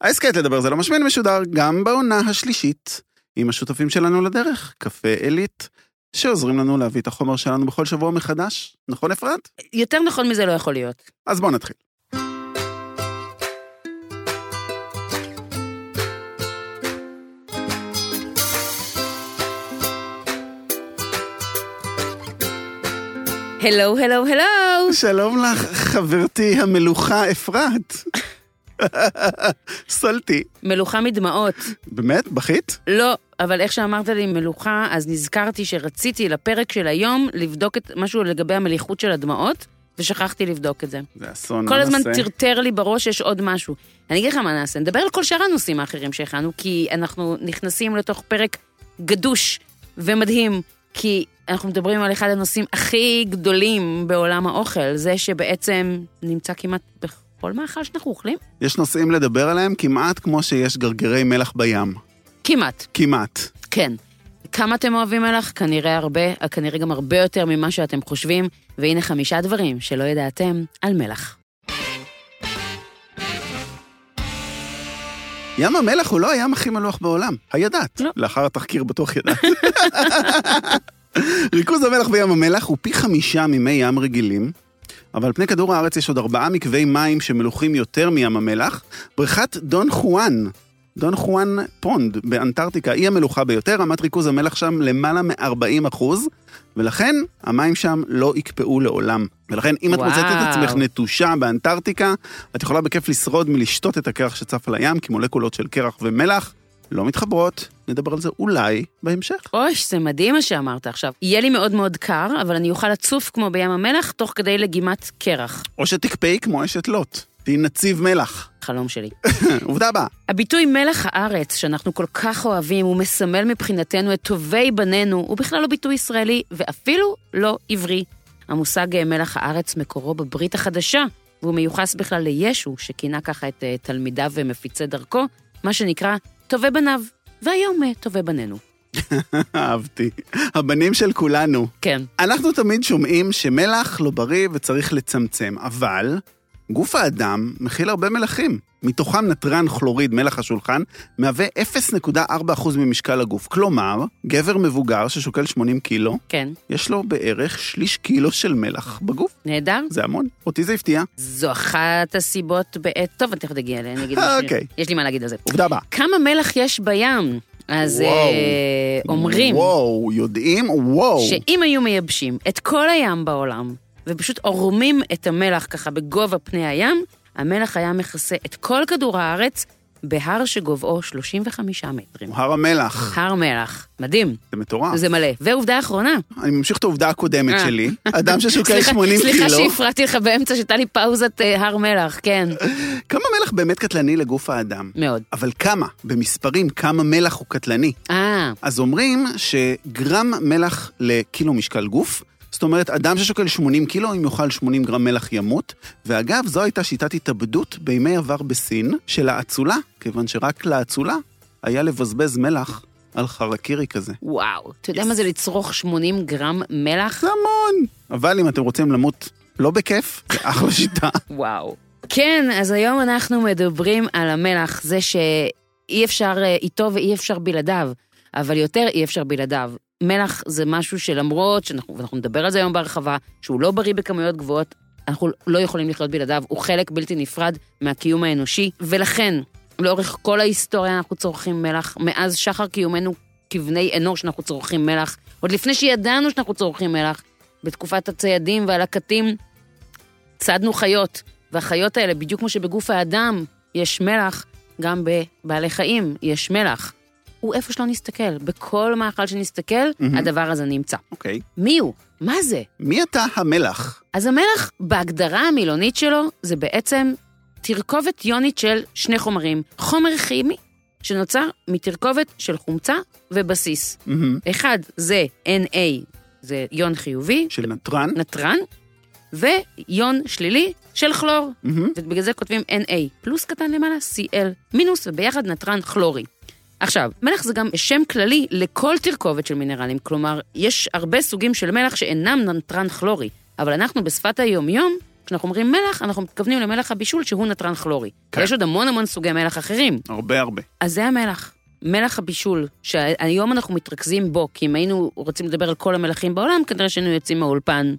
ההסכת לדבר זה לא משמין משודר גם בעונה השלישית, עם השותפים שלנו לדרך, קפה עילית, שעוזרים לנו להביא את החומר שלנו בכל שבוע מחדש, נכון אפרת? יותר נכון מזה לא יכול להיות. אז בואו נתחיל. הלו, הלו, הלו. שלום לך, חברתי המלוכה אפרת. סלטי. מלוכה מדמעות. באמת? בכית? לא, אבל איך שאמרת לי מלוכה, אז נזכרתי שרציתי לפרק של היום לבדוק את משהו לגבי המליחות של הדמעות, ושכחתי לבדוק את זה. זה אסון, כל הזמן נעשה? טרטר לי בראש שיש עוד משהו. אני אגיד לך מה נעשה, נדבר על כל שאר הנושאים האחרים שהכנו, כי אנחנו נכנסים לתוך פרק גדוש ומדהים, כי אנחנו מדברים על אחד הנושאים הכי גדולים בעולם האוכל, זה שבעצם נמצא כמעט בכל מאכל שאנחנו אוכלים. יש נושאים לדבר עליהם כמעט כמו שיש גרגרי מלח בים. כמעט, כמעט. כן. כמה אתם אוהבים מלח? כנראה הרבה, כנראה גם הרבה יותר ממה שאתם חושבים, והנה חמישה דברים שלא ידעתם על מלח. ים המלח הוא לא הים הכי מלוח בעולם. הידעת. לא. לאחר התחקיר בטוח ידעת. ריכוז המלח בים המלח הוא פי חמישה ממי ים רגילים, אבל על פני כדור הארץ יש עוד ארבעה מקווי מים שמלוחים יותר מים המלח. בריכת דון חואן, דון חואן פונד באנטארקטיקה, היא המלוכה ביותר, רמת ריכוז המלח שם למעלה מ-40 אחוז, ולכן המים שם לא יקפאו לעולם. ולכן אם את וואו. מוצאת את עצמך נטושה באנטארקטיקה, את יכולה בכיף לשרוד מלשתות את הקרח שצף על הים, כי מולקולות של קרח ומלח לא מתחברות. נדבר על זה אולי בהמשך. אוי, זה מדהים מה שאמרת עכשיו. יהיה לי מאוד מאוד קר, אבל אני אוכל לצוף כמו בים המלח, תוך כדי לגימת קרח. או שתקפאי כמו אשת לוט, תהיי נציב מלח. חלום שלי. עובדה הבאה. הביטוי מלח הארץ, שאנחנו כל כך אוהבים, הוא מסמל מבחינתנו את טובי בנינו, הוא בכלל לא ביטוי ישראלי, ואפילו לא עברי. המושג אה, מלח הארץ מקורו בברית החדשה, והוא מיוחס בכלל לישו, שכינה ככה את אה, תלמידיו ומפיצי דרכו, מה שנקרא טובי בניו, והיום אה, טובי בנינו. אהבתי. הבנים של כולנו. כן. אנחנו תמיד שומעים שמלח לא בריא וצריך לצמצם, אבל גוף האדם מכיל הרבה מלחים. מתוכם נתרן כלוריד, מלח השולחן, מהווה 0.4% ממשקל הגוף. כלומר, גבר מבוגר ששוקל 80 קילו, כן. יש לו בערך שליש קילו של מלח בגוף. נהדר. זה המון. אותי זה הפתיע. זו אחת הסיבות בעת... טוב, אני תכף אגיע אליה, אני אגיד מה ש- אוקיי. יש לי מה להגיד על זה. עובדה הבאה. כמה מלח יש בים? אז וואו. אה, אומרים וואו, יודעים? וואו. שאם היו מייבשים את כל הים בעולם, ופשוט עורמים את המלח ככה בגובה פני הים, המלח היה מכסה את כל כדור הארץ בהר שגובהו 35 מטרים. הר המלח. הר מלח, מדהים, זה מטורף. זה מלא. ועובדה אחרונה. אני ממשיך את העובדה הקודמת אה. שלי. אדם ששוקל סליחה- 80 קילו. סליחה שהפרעתי לך באמצע, שהייתה לי פאוזת אה, הר מלח, כן, כמה מלח באמת קטלני לגוף האדם? מאוד. אבל כמה? במספרים, כמה מלח הוא קטלני? אה, אז אומרים שגרם מלח לקילו משקל גוף, זאת אומרת, אדם ששוקל 80 קילו, אם יאכל 80 גרם מלח ימות. ואגב, זו הייתה שיטת התאבדות בימי עבר בסין של האצולה, כיוון שרק לאצולה היה לבזבז מלח על חרקירי כזה. וואו. אתה יודע מה זה לצרוך 80 גרם מלח? זה המון. אבל אם אתם רוצים למות לא בכיף, זה אחלה שיטה. וואו. כן, אז היום אנחנו מדברים על המלח, זה שאי אפשר אה, איתו ואי אפשר בלעדיו, אבל יותר אי אפשר בלעדיו. מלח זה משהו שלמרות שאנחנו, ואנחנו נדבר על זה היום בהרחבה, שהוא לא בריא בכמויות גבוהות, אנחנו לא יכולים לחיות בלעדיו, הוא חלק בלתי נפרד מהקיום האנושי, ולכן, לאורך כל ההיסטוריה אנחנו צורכים מלח, מאז שחר קיומנו כבני אנוש אנחנו צורכים מלח, עוד לפני שידענו שאנחנו צורכים מלח, בתקופת הציידים והלקטים, צדנו חיות, והחיות האלה, בדיוק כמו שבגוף האדם יש מלח, גם בבעלי חיים יש מלח. הוא איפה שלא נסתכל, בכל מאכל שנסתכל, מהמם. הדבר הזה נמצא. אוקיי. מי הוא? מה זה? מי אתה המלח? אז המלח, בהגדרה המילונית שלו, זה בעצם תרכובת יונית של שני חומרים. חומר כימי שנוצר מתרכובת של חומצה ובסיס. מהמם. אחד זה NA, זה יון חיובי, של נתרן? נתרן, ויון שלילי של כלור. מהמם. ובגלל זה כותבים NA, פלוס קטן למעלה, CL, מינוס, וביחד נתרן כלורי. עכשיו, מלח זה גם שם כללי לכל תרכובת של מינרלים, כלומר, יש הרבה סוגים של מלח שאינם נתרן כלורי, אבל אנחנו בשפת היום-יום, כשאנחנו אומרים מלח, אנחנו מתכוונים למלח הבישול שהוא נתרן כלורי. כן. יש עוד המון המון סוגי מלח אחרים. הרבה הרבה. אז זה המלח. מלח הבישול, שהיום אנחנו מתרכזים בו, כי אם היינו רוצים לדבר על כל המלחים בעולם, כנראה שהיינו יוצאים מהאולפן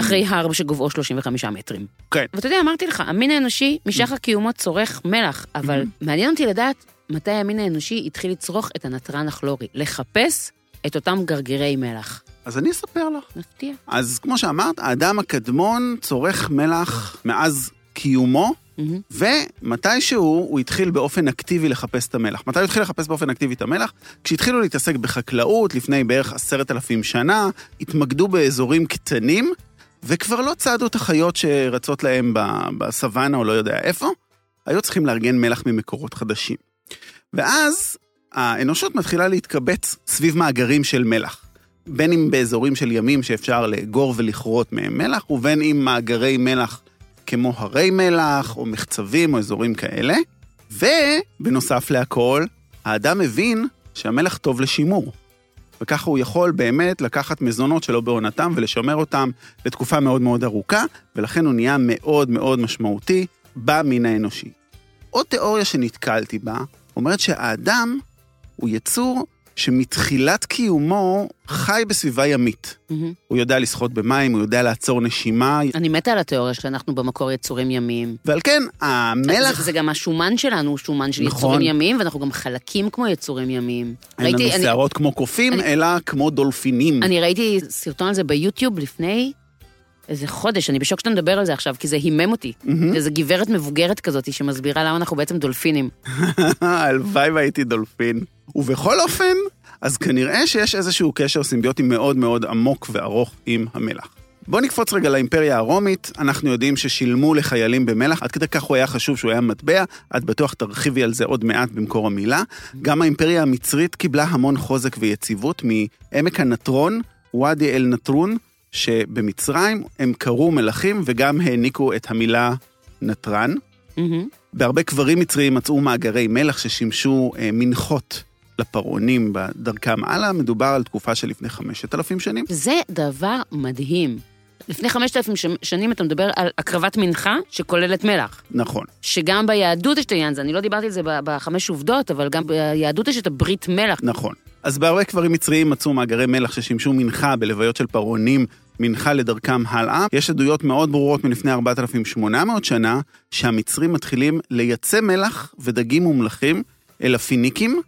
אחרי הר שגובהו 35 מטרים. כן. ואתה יודע, אמרתי לך, המין האנושי משחר קיומו צורך מלח, אבל מעניין אותי לדעת מתי המין האנושי התחיל לצרוך את הנתרן הכלורי, לחפש את אותם גרגירי מלח. אז אני אספר לך. מפתיע. אז כמו שאמרת, האדם הקדמון צורך מלח מאז קיומו, מהמם. ומתישהו הוא התחיל באופן אקטיבי לחפש את המלח. מתי הוא התחיל לחפש באופן אקטיבי את המלח? כשהתחילו להתעסק בחקלאות לפני בערך עשרת אלפים שנה, התמקדו באזורים קטנים, וכבר לא צעדו את החיות שרצות להם בסוואנה או לא יודע איפה, היו צריכים לארגן מלח ממקורות חדשים. ואז האנושות מתחילה להתקבץ סביב מאגרים של מלח. בין אם באזורים של ימים שאפשר לאגור ולכרות מהם מלח, ובין אם מאגרי מלח כמו הרי מלח, או מחצבים, או אזורים כאלה. ובנוסף להכל, האדם מבין שהמלח טוב לשימור. וככה הוא יכול באמת לקחת מזונות שלא בעונתם ולשמר אותם לתקופה מאוד מאוד ארוכה, ולכן הוא נהיה מאוד מאוד משמעותי במין האנושי. עוד תיאוריה שנתקלתי בה, אומרת שהאדם הוא יצור שמתחילת קיומו חי בסביבה ימית. מהמם. הוא יודע לשחות במים, הוא יודע לעצור נשימה, אני מתה על התיאוריה שאנחנו במקור יצורים ימיים. ועל כן המלח... זה, זה גם השומן שלנו, הוא שומן של נכון. יצורים ימיים, ואנחנו גם חלקים כמו יצורים ימיים. אין לנו ראיתי, אני, שערות כמו קופים, אני- אלא כמו דולפינים. אני ראיתי סרטון על זה ביוטיוב לפני איזה חודש, אני בשוק שאתה מדבר על זה עכשיו, כי זה הימם אותי. איזו גברת מבוגרת כזאת שמסבירה למה אנחנו בעצם דולפינים. הלוואי והייתי דולפין. ובכל אופן, אז כנראה שיש איזשהו קשר סימביוטי מאוד מאוד עמוק וארוך עם המלח. בואו נקפוץ רגע לאימפריה הרומית, אנחנו יודעים ששילמו לחיילים במלח, עד כדי כך הוא היה חשוב שהוא היה מטבע, את בטוח תרחיבי על זה עוד מעט במקור המילה. גם האימפריה המצרית קיבלה המון חוזק ויציבות מעמק הנטרון, ואדי אל נטרון, שבמצרים הם קראו מלכים וגם העניקו את המילה נתרן. מהמם. בהרבה קברים מצריים מצאו מאגרי מלח ששימשו אה, מנחות לפרעונים בדרכם הלאה, מדובר על תקופה של לפני 5,000 שנים. זה דבר מדהים. לפני 5,000 ש- שנים אתה מדבר על הקרבת מנחה שכוללת מלח. נכון. שגם ביהדות יש את העניין הזה, אני לא דיברתי על זה בחמש עובדות, אבל גם ביהדות יש את הברית מלח. נכון. אז בהרבה קברים מצריים מצאו מאגרי מלח ששימשו מנחה בלוויות של פרעונים, מנחה לדרכם הלאה. יש עדויות מאוד ברורות מלפני 4,800 שנה, שהמצרים מתחילים לייצא מלח ודגים מומלחים אל הפיניקים,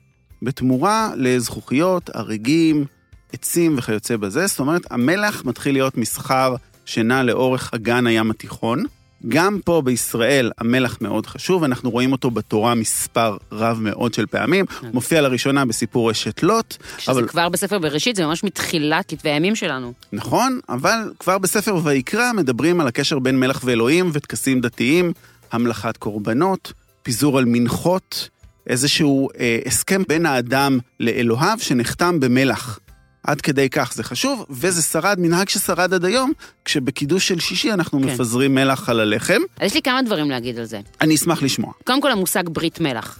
בתמורה לזכוכיות, אריגים, עצים וכיוצא בזה. זאת אומרת, המלח מתחיל להיות מסחר שנע לאורך אגן הים התיכון. גם פה בישראל המלח מאוד חשוב, אנחנו רואים אותו בתורה מספר רב מאוד של פעמים. מופיע לראשונה בסיפור אשת לוט, שזה אבל כבר בספר בראשית, זה ממש מתחילת כתבי הימים שלנו. נכון, אבל כבר בספר ויקרא מדברים על הקשר בין מלח ואלוהים וטקסים דתיים, המלכת קורבנות, פיזור על מנחות, איזשהו אה, הסכם בין האדם לאלוהיו שנחתם במלח. עד כדי כך זה חשוב, וזה שרד, מנהג ששרד עד היום, כשבקידוש של שישי אנחנו כן. מפזרים מלח על הלחם. אז יש לי כמה דברים להגיד על זה. אני אשמח לשמוע. קודם כל המושג ברית מלח.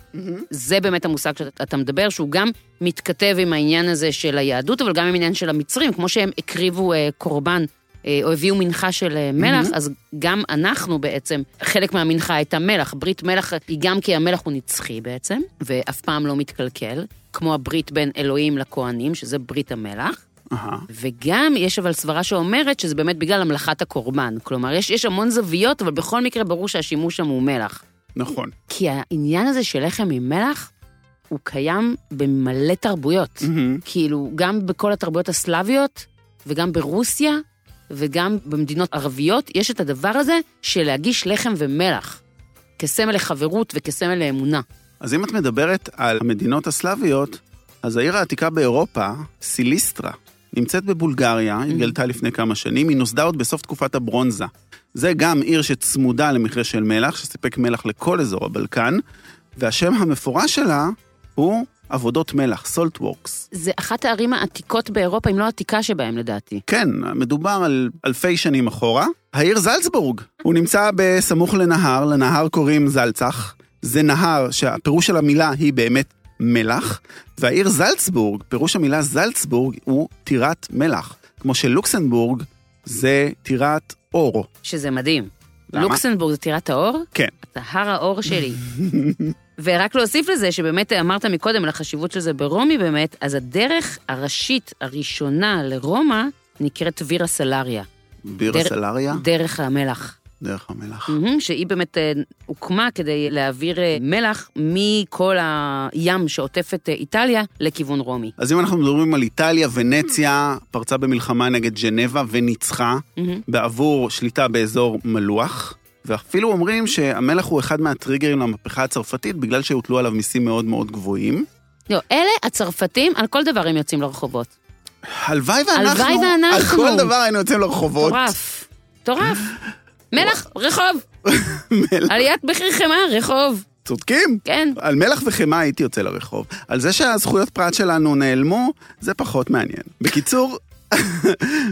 זה באמת המושג שאתה מדבר, שהוא גם מתכתב עם העניין הזה של היהדות, אבל גם עם העניין של המצרים, כמו שהם הקריבו אה, קורבן. אה, או הביאו מנחה של אה, מלח, מהמם. אז גם אנחנו בעצם, חלק מהמנחה הייתה מלח. ברית מלח היא גם כי המלח הוא נצחי בעצם, ואף פעם לא מתקלקל, כמו הברית בין אלוהים לכהנים, שזה ברית המלח. אהה. וגם יש אבל סברה שאומרת שזה באמת בגלל המלאכת הקורבן. כלומר, יש, יש המון זוויות, אבל בכל מקרה ברור שהשימוש שם הוא מלח. נכון. כי העניין הזה של לחם עם מלח, הוא קיים במלא תרבויות. מהמם. כאילו, גם בכל התרבויות הסלאביות, וגם ברוסיה, וגם במדינות ערביות, יש את הדבר הזה של להגיש לחם ומלח, כסמל לחברות וכסמל לאמונה. אז אם את מדברת על המדינות הסלאביות, אז העיר העתיקה באירופה, סיליסטרה, נמצאת בבולגריה, התגלתה לפני כמה שנים, היא נוסדה עוד בסוף תקופת הברונזה. זה גם עיר שצמודה למכרה של מלח, שסיפק מלח לכל אזור הבלקן, והשם המפורש שלה הוא עבודות מלח, סולט וורקס. זה אחת הערים העתיקות באירופה, אם לא העתיקה שבהם לדעתי. כן, מדובר על אלפי שנים אחורה. העיר זלצבורג, הוא נמצא בסמוך לנהר, לנהר קוראים זלצח. זה נהר שהפירוש של המילה היא באמת מלח, והעיר זלצבורג, פירוש המילה זלצבורג הוא טירת מלח. כמו שלוקסנבורג זה טירת אור. שזה מדהים. למה? לוקסנבורג זה טירת האור? כן. אתה הר האור שלי. ורק להוסיף לזה, שבאמת אמרת מקודם על החשיבות של זה ברומי באמת, אז הדרך הראשית הראשונה לרומא נקראת וירה סלריה. בירה דר- סלריה, דרך המלח. דרך המלח. מהמם, שהיא באמת אה, הוקמה כדי להעביר אה, מלח מכל הים שעוטף את אה, איטליה לכיוון רומי. אז אם אנחנו מדברים על איטליה, ונציה פרצה במלחמה נגד ג'נבה וניצחה מהמם. בעבור שליטה באזור מלוח, ואפילו אומרים שהמלח הוא אחד מהטריגרים למהפכה הצרפתית, בגלל שהוטלו עליו מיסים מאוד מאוד גבוהים. לא, אלה הצרפתים, על כל דבר הם יוצאים לרחובות. הלוואי ואנחנו, הלוואי ואנחנו. על כל דבר היינו יוצאים לרחובות. מטורף. מטורף. מלח, רחוב. מלח. עליית מחיר חמאה, רחוב. צודקים. כן. על מלח וחמאה הייתי יוצא לרחוב. על זה שהזכויות פרט שלנו נעלמו, זה פחות מעניין. בקיצור,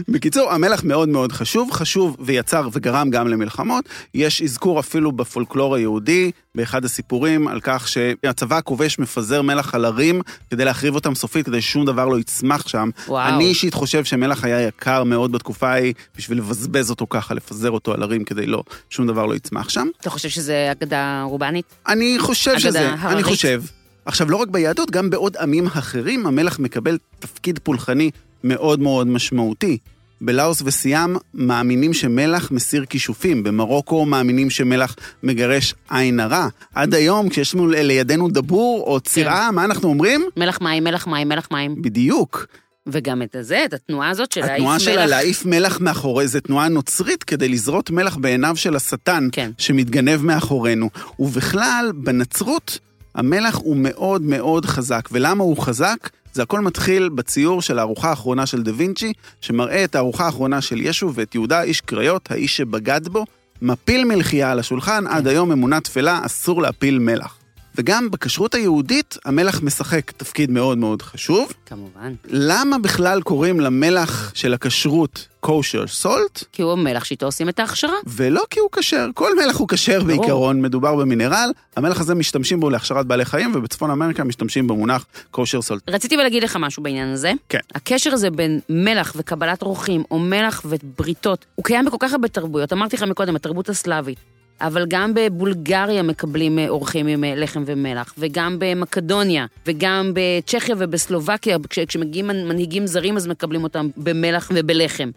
בקיצור, המלח מאוד מאוד חשוב, חשוב ויצר וגרם גם למלחמות. יש אזכור אפילו בפולקלור היהודי, באחד הסיפורים, על כך שהצבא הכובש מפזר מלח על ערים כדי להחריב אותם סופית, כדי ששום דבר לא יצמח שם. וואו. אני אישית חושב שמלח היה יקר מאוד בתקופה ההיא, בשביל לבזבז אותו ככה, לפזר אותו על ערים כדי לא, שום דבר לא יצמח שם. אתה חושב שזה אגדה רובנית? אני חושב אגדה שזה, הררית. אני חושב. עכשיו, לא רק ביהדות, גם בעוד עמים אחרים המלח מקבל תפקיד פולחני מאוד מאוד משמעותי. בלאוס וסיאם מאמינים שמלח מסיר כישופים, במרוקו מאמינים שמלח מגרש עין הרע. עד היום, כשיש לנו לידינו דבור או צירה, מה אנחנו אומרים? מלח מים, מלח מים, מלח מים. בדיוק. וגם את הזה, את התנועה הזאת של להעיף מלח. התנועה שלה להעיף מלח מאחורי, זו תנועה נוצרית כדי לזרות מלח בעיניו של השטן, כן. שמתגנב מאחורינו. ובכלל, בנצרות, המלח הוא מאוד מאוד חזק. ולמה הוא חזק? זה הכל מתחיל בציור של הארוחה האחרונה של דה וינצ'י, שמראה את הארוחה האחרונה של ישו ואת יהודה איש קריות, האיש שבגד בו, מפיל מלחייה על השולחן, עד היום אמונה תפלה, אסור להפיל מלח. וגם בכשרות היהודית, המלח משחק תפקיד מאוד מאוד חשוב. כמובן. למה בכלל קוראים למלח של הכשרות kosher salt? כי הוא המלח שאיתו עושים את ההכשרה. ולא כי הוא כשר, כל מלח הוא כשר. בעיקרון, מדובר במינרל, המלח הזה משתמשים בו להכשרת בעלי חיים, ובצפון אמריקה משתמשים במונח kosher salt. רציתי להגיד לך משהו בעניין הזה. כן. הקשר הזה בין מלח וקבלת אורחים, או מלח ובריתות, הוא קיים בכל כך הרבה תרבויות. אמרתי לך מקודם, התרבות הסלאבית. אבל גם בבולגריה מקבלים אה, אורחים עם אה, לחם ומלח, וגם במקדוניה, וגם בצ'כיה ובסלובקיה, כש- כשמגיעים מנ- מנהיגים זרים אז מקבלים אותם במלח ובלחם.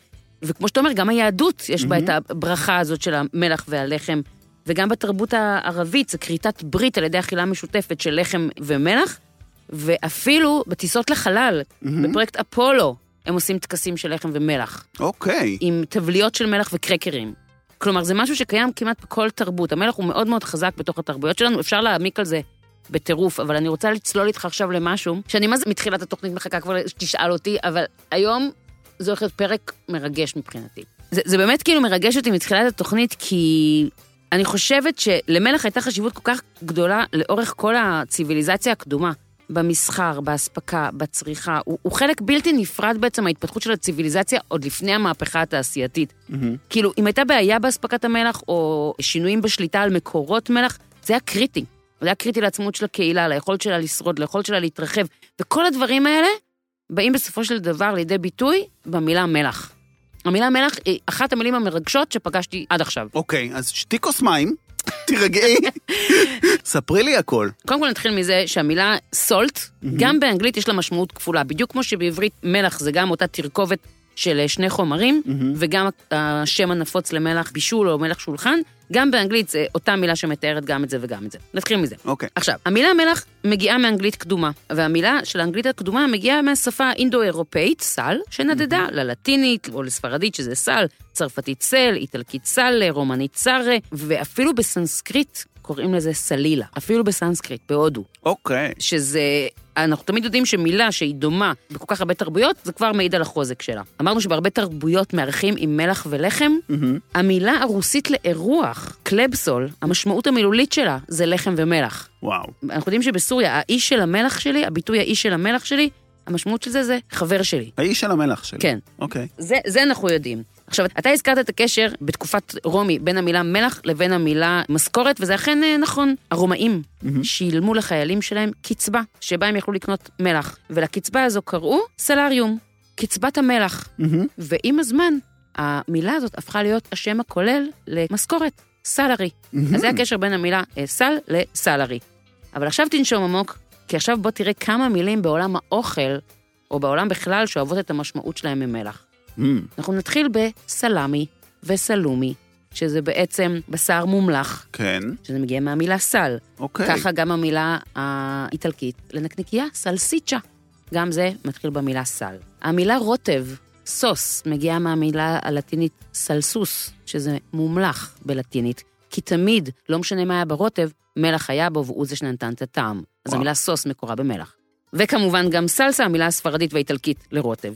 וכמו שאתה אומר, גם היהדות יש בה את הברכה הזאת של המלח והלחם, וגם בתרבות הערבית זה כריתת ברית על ידי אכילה משותפת של לחם ומלח, ואפילו בטיסות לחלל, בפרויקט אפולו, הם עושים טקסים של לחם ומלח, אוקיי. עם תבליות של מלח וקרקרים. כלומר, זה משהו שקיים כמעט בכל תרבות. המלח הוא מאוד מאוד חזק בתוך התרבויות שלנו, אפשר להעמיק על זה בטירוף, אבל אני רוצה לצלול איתך עכשיו למשהו, שאני מה זה מתחילת התוכנית מחכה כבר שתשאל אותי, אבל היום זה הולך להיות פרק מרגש מבחינתי. זה, זה באמת כאילו מרגש אותי מתחילת התוכנית, כי אני חושבת שלמלח הייתה חשיבות כל כך גדולה לאורך כל הציוויליזציה הקדומה. במסחר, באספקה, בצריכה, הוא, הוא חלק בלתי נפרד בעצם מההתפתחות של הציוויליזציה עוד לפני המהפכה התעשייתית. מהמם. כאילו, אם הייתה בעיה באספקת המלח, או שינויים בשליטה על מקורות מלח, זה היה קריטי. זה היה קריטי לעצמאות של הקהילה, ליכולת שלה לשרוד, ליכולת שלה להתרחב. וכל הדברים האלה באים בסופו של דבר לידי ביטוי במילה מלח. המילה מלח היא אחת המילים המרגשות שפגשתי עד עכשיו. אוקיי, אז שתי כוס מים, תירגעי, ספרי לי הכל. קודם כל נתחיל מזה שהמילה סולט, גם באנגלית יש לה משמעות כפולה. בדיוק כמו שבעברית מלח זה גם אותה תרכובת של שני חומרים, וגם השם הנפוץ למלח בישול או מלח שולחן, גם באנגלית זה אותה מילה שמתארת גם את זה וגם את זה. נתחיל מזה. אוקיי. עכשיו, המילה מלח מגיעה מאנגלית קדומה, והמילה של האנגלית הקדומה מגיעה מהשפה האינדו-אירופאית, סל, שנדדה ללטינית או לספרדית שזה סל, צרפתית סל, איטלקית סל, רומנית סארה, ואפילו בסנסקריט קוראים לזה סלילה, אפילו בסנסקריט, בהודו. אוקיי. שזה, אנחנו תמיד יודעים שמילה שהיא דומה בכל כך הרבה תרבויות, זה כבר מעיד על החוזק שלה. אמרנו שבהרבה תרבויות מארחים עם מלח ולחם, מהמם. המילה הרוסית לאירוח, קלבסול, המשמעות המילולית שלה זה לחם ומלח. וואו. אנחנו יודעים שבסוריה, האיש של המלח שלי, הביטוי האיש של המלח שלי, המשמעות של זה זה חבר שלי. האיש של המלח שלי. כן. אוקיי. זה, זה אנחנו יודעים. עכשיו, אתה הזכרת את הקשר בתקופת רומי בין המילה מלח לבין המילה משכורת, וזה אכן אה, נכון. הרומאים מהמם. שילמו לחיילים שלהם קצבה, שבה הם יכלו לקנות מלח, ולקצבה הזו קראו סלריום, קצבת המלח. מהמם. ועם הזמן, המילה הזאת הפכה להיות השם הכולל למשכורת, סלרי. מהמם. אז זה הקשר בין המילה אה, סל לסלרי. אבל עכשיו תנשום עמוק, כי עכשיו בוא תראה כמה מילים בעולם האוכל, או בעולם בכלל, שאוהבות את המשמעות שלהם ממלח. מהמם. אנחנו נתחיל בסלמי וסלומי, שזה בעצם בשר מומלח, כן. שזה מגיע מהמילה סל. אוקיי. ככה גם המילה האיטלקית לנקניקייה, סלסיצ'ה. גם זה מתחיל במילה סל. המילה רוטב, סוס, מגיעה מהמילה הלטינית סלסוס, שזה מומלח בלטינית, כי תמיד, לא משנה מה היה ברוטב, מלח היה בו והוא זה שנתן את הטעם. אז וואו. המילה סוס מקורה במלח. וכמובן גם סלסה, המילה הספרדית והאיטלקית לרוטב.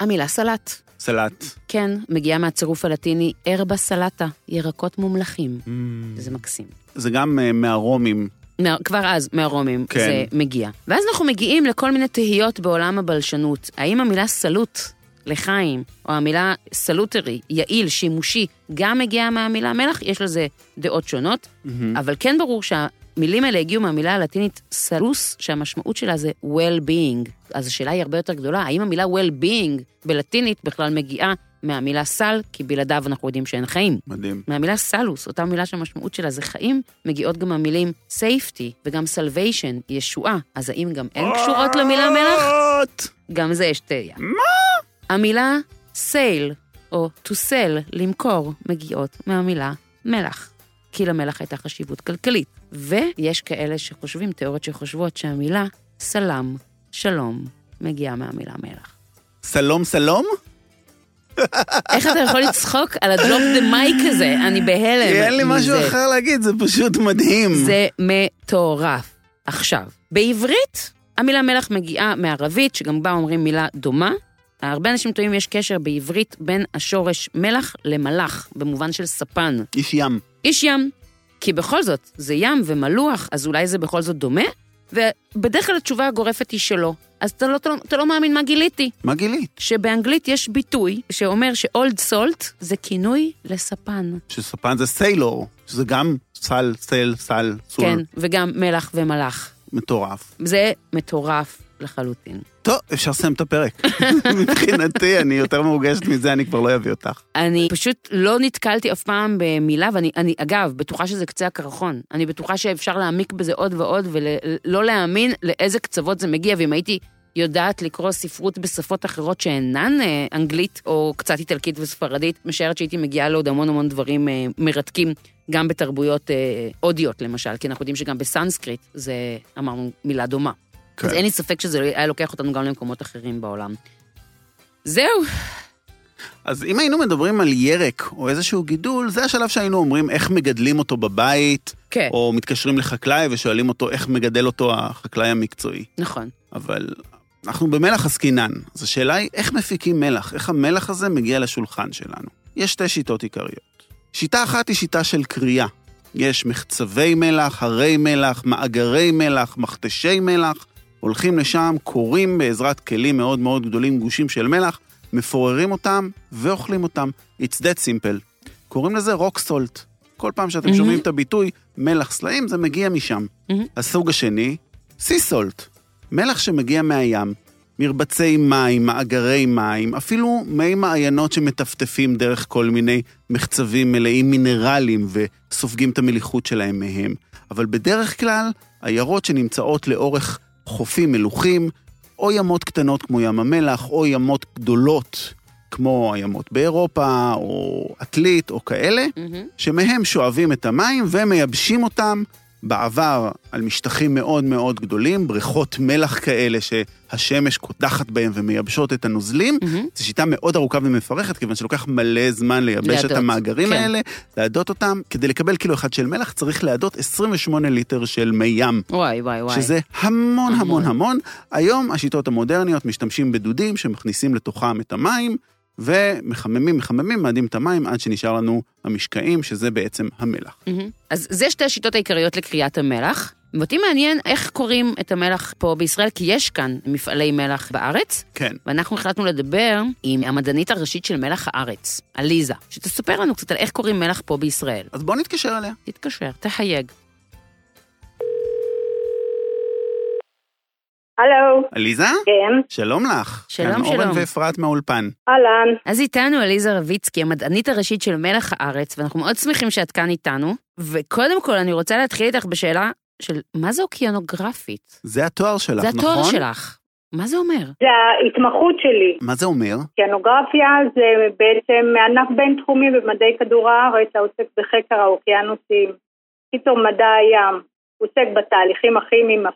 המילה סלט, סלט. כן, מגיעה מהצירוף הלטיני ארבה סלטה, ירקות מומלחים. מהמם. זה מקסים. זה גם אה, מהרומים. מה- כבר אז, מהרומים, כן. זה מגיע. ואז אנחנו מגיעים לכל מיני תהיות בעולם הבלשנות. האם המילה סלוט לחיים, או המילה salutary, יעיל, שימושי, גם מגיעה מהמילה מלח? יש לזה דעות שונות, מהמם. אבל כן ברור שהמילים האלה הגיעו מהמילה הלטינית סלוס, שהמשמעות שלה זה well-being. אז השאלה היא הרבה יותר גדולה, האם המילה well-being בלטינית בכלל מגיעה מהמילה סל, כי בלעדיו אנחנו יודעים שאין חיים. מדהים. מהמילה סלוס, אותה מילה שהמשמעות שלה זה חיים, מגיעות גם המילים safety וגם salvation, ישועה. אז האם גם הן קשורות למילה מלח? גם זה יש תהייה. מה? המילה sale, או to sell, למכור, מגיעות מהמילה מלח. כי למלח הייתה חשיבות כלכלית. ויש כאלה שחושבים, תיאוריות שחושבות שהמילה סלם, שלום, מגיעה מהמילה מלח. סלום סלום? איך אתה יכול לצחוק על הדרופ דה מייק הזה? אני בהלם. כי אין לי משהו מזה. אחר להגיד, זה פשוט מדהים. זה מטורף. עכשיו, בעברית, המילה מלח מגיעה מערבית, שגם בה אומרים מילה דומה. הרבה אנשים טועים יש קשר בעברית בין השורש מלח למלח, במובן של ספן. איש ים. איש ים. כי בכל זאת, זה ים ומלוח, אז אולי זה בכל זאת דומה? ובדרך כלל התשובה הגורפת היא שלא. אז אתה לא, אתה, לא, אתה לא מאמין מה גיליתי. מה גילית? שבאנגלית יש ביטוי שאומר ש-old salt זה כינוי לספן. שספן זה סיילור, שזה גם סל, סל, סל, סול. כן, וגם מלח ומלח. מטורף. זה מטורף לחלוטין. טוב, אפשר לסיים את הפרק. מבחינתי, אני יותר מרוגשת מזה, אני כבר לא אביא אותך. אני פשוט לא נתקלתי אף פעם במילה, ואני, אני, אגב, בטוחה שזה קצה הקרחון. אני בטוחה שאפשר להעמיק בזה עוד ועוד, ולא להאמין לאיזה קצוות זה מגיע, ואם הייתי יודעת לקרוא ספרות בשפות אחרות שאינן אה, אנגלית, או קצת איטלקית וספרדית, משערת שהייתי מגיעה לעוד המון המון דברים אה, מרתקים, גם בתרבויות אה, הודיות למשל, כי אנחנו יודעים שגם בסנסקריט זה, אמרנו, מילה דומה. כן. אז אין לי ספק שזה היה לוקח אותנו גם למקומות אחרים בעולם. זהו, אז אם היינו מדברים על ירק או איזשהו גידול, זה השלב שהיינו אומרים איך מגדלים אותו בבית, כן, או מתקשרים לחקלאי ושואלים אותו איך מגדל אותו החקלאי המקצועי. נכון. אבל אנחנו במלח עסקינן, אז השאלה היא איך מפיקים מלח, איך המלח הזה מגיע לשולחן שלנו. יש שתי שיטות עיקריות. שיטה אחת היא שיטה של קריאה. יש מחצבי מלח, הרי מלח, מאגרי מלח, מכתשי מלח. הולכים לשם, קוראים בעזרת כלים מאוד מאוד גדולים גושים של מלח, מפוררים אותם ואוכלים אותם. It's that simple. קוראים לזה רוק סולט. כל פעם שאתם מהמם. שומעים את הביטוי מלח סלעים, זה מגיע משם. מהמם. הסוג השני, סי סולט. מלח שמגיע מהים, מרבצי מים, מאגרי מים, אפילו מי מעיינות שמטפטפים דרך כל מיני מחצבים מלאים מינרלים וסופגים את המליחות שלהם מהם. אבל בדרך כלל, עיירות שנמצאות לאורך חופים מלוכים, או ימות קטנות כמו ים המלח, או ימות גדולות כמו הימות באירופה, או עתלית, או כאלה, מהמם. שמהם שואבים את המים ומייבשים אותם בעבר על משטחים מאוד מאוד גדולים, בריכות מלח כאלה שהשמש קודחת בהם ומייבשות את הנוזלים. מהמם. זו שיטה מאוד ארוכה ומפרכת, כיוון שלוקח מלא זמן לייבש את להדות, המאגרים כן. האלה, להדות אותם. כדי לקבל קילו אחד של מלח צריך להדות 28 ליטר של מי ים. וואי, וואי, וואי. שזה המון המון המון. המון. היום השיטות המודרניות משתמשים בדודים שמכניסים לתוכם את המים, ומחממים, מחממים, מאדים את המים עד שנשאר לנו המשקעים, שזה בעצם המלח. מהמם. אז זה שתי השיטות העיקריות לקריאת המלח. ואותי מעניין איך קוראים את המלח פה בישראל, כי יש כאן מפעלי מלח בארץ, כן. ואנחנו החלטנו לדבר עם המדענית הראשית של מלח הארץ, עליזה, שתספר לנו קצת על איך קוראים מלח פה בישראל. אז בואו נתקשר אליה. תתקשר, תחייג. הלו, עליזה? כן, שלום לך. שלום, כאן אורן שלום. ואפרת מהאולפן. אהלן. אז איתנו עליזה רביצקי, המדענית הראשית של מלח הארץ, ואנחנו מאוד שמחים שאת כאן איתנו. וקודם כל, אני רוצה להתחיל איתך בשאלה של מה זה אוקיינוגרפית? זה התואר שלך, זה נכון? התואר שלך. מה זה אומר? זה ההתמחות שלי. מה זה אומר? אוקיינוגרפיה זה בעצם ענף בינתחומי במדעי כדור הארץ העוסק בחקר האוקיינוסים. קיצור, מדע הים. הוא עוסק בתהליכים הכימיים,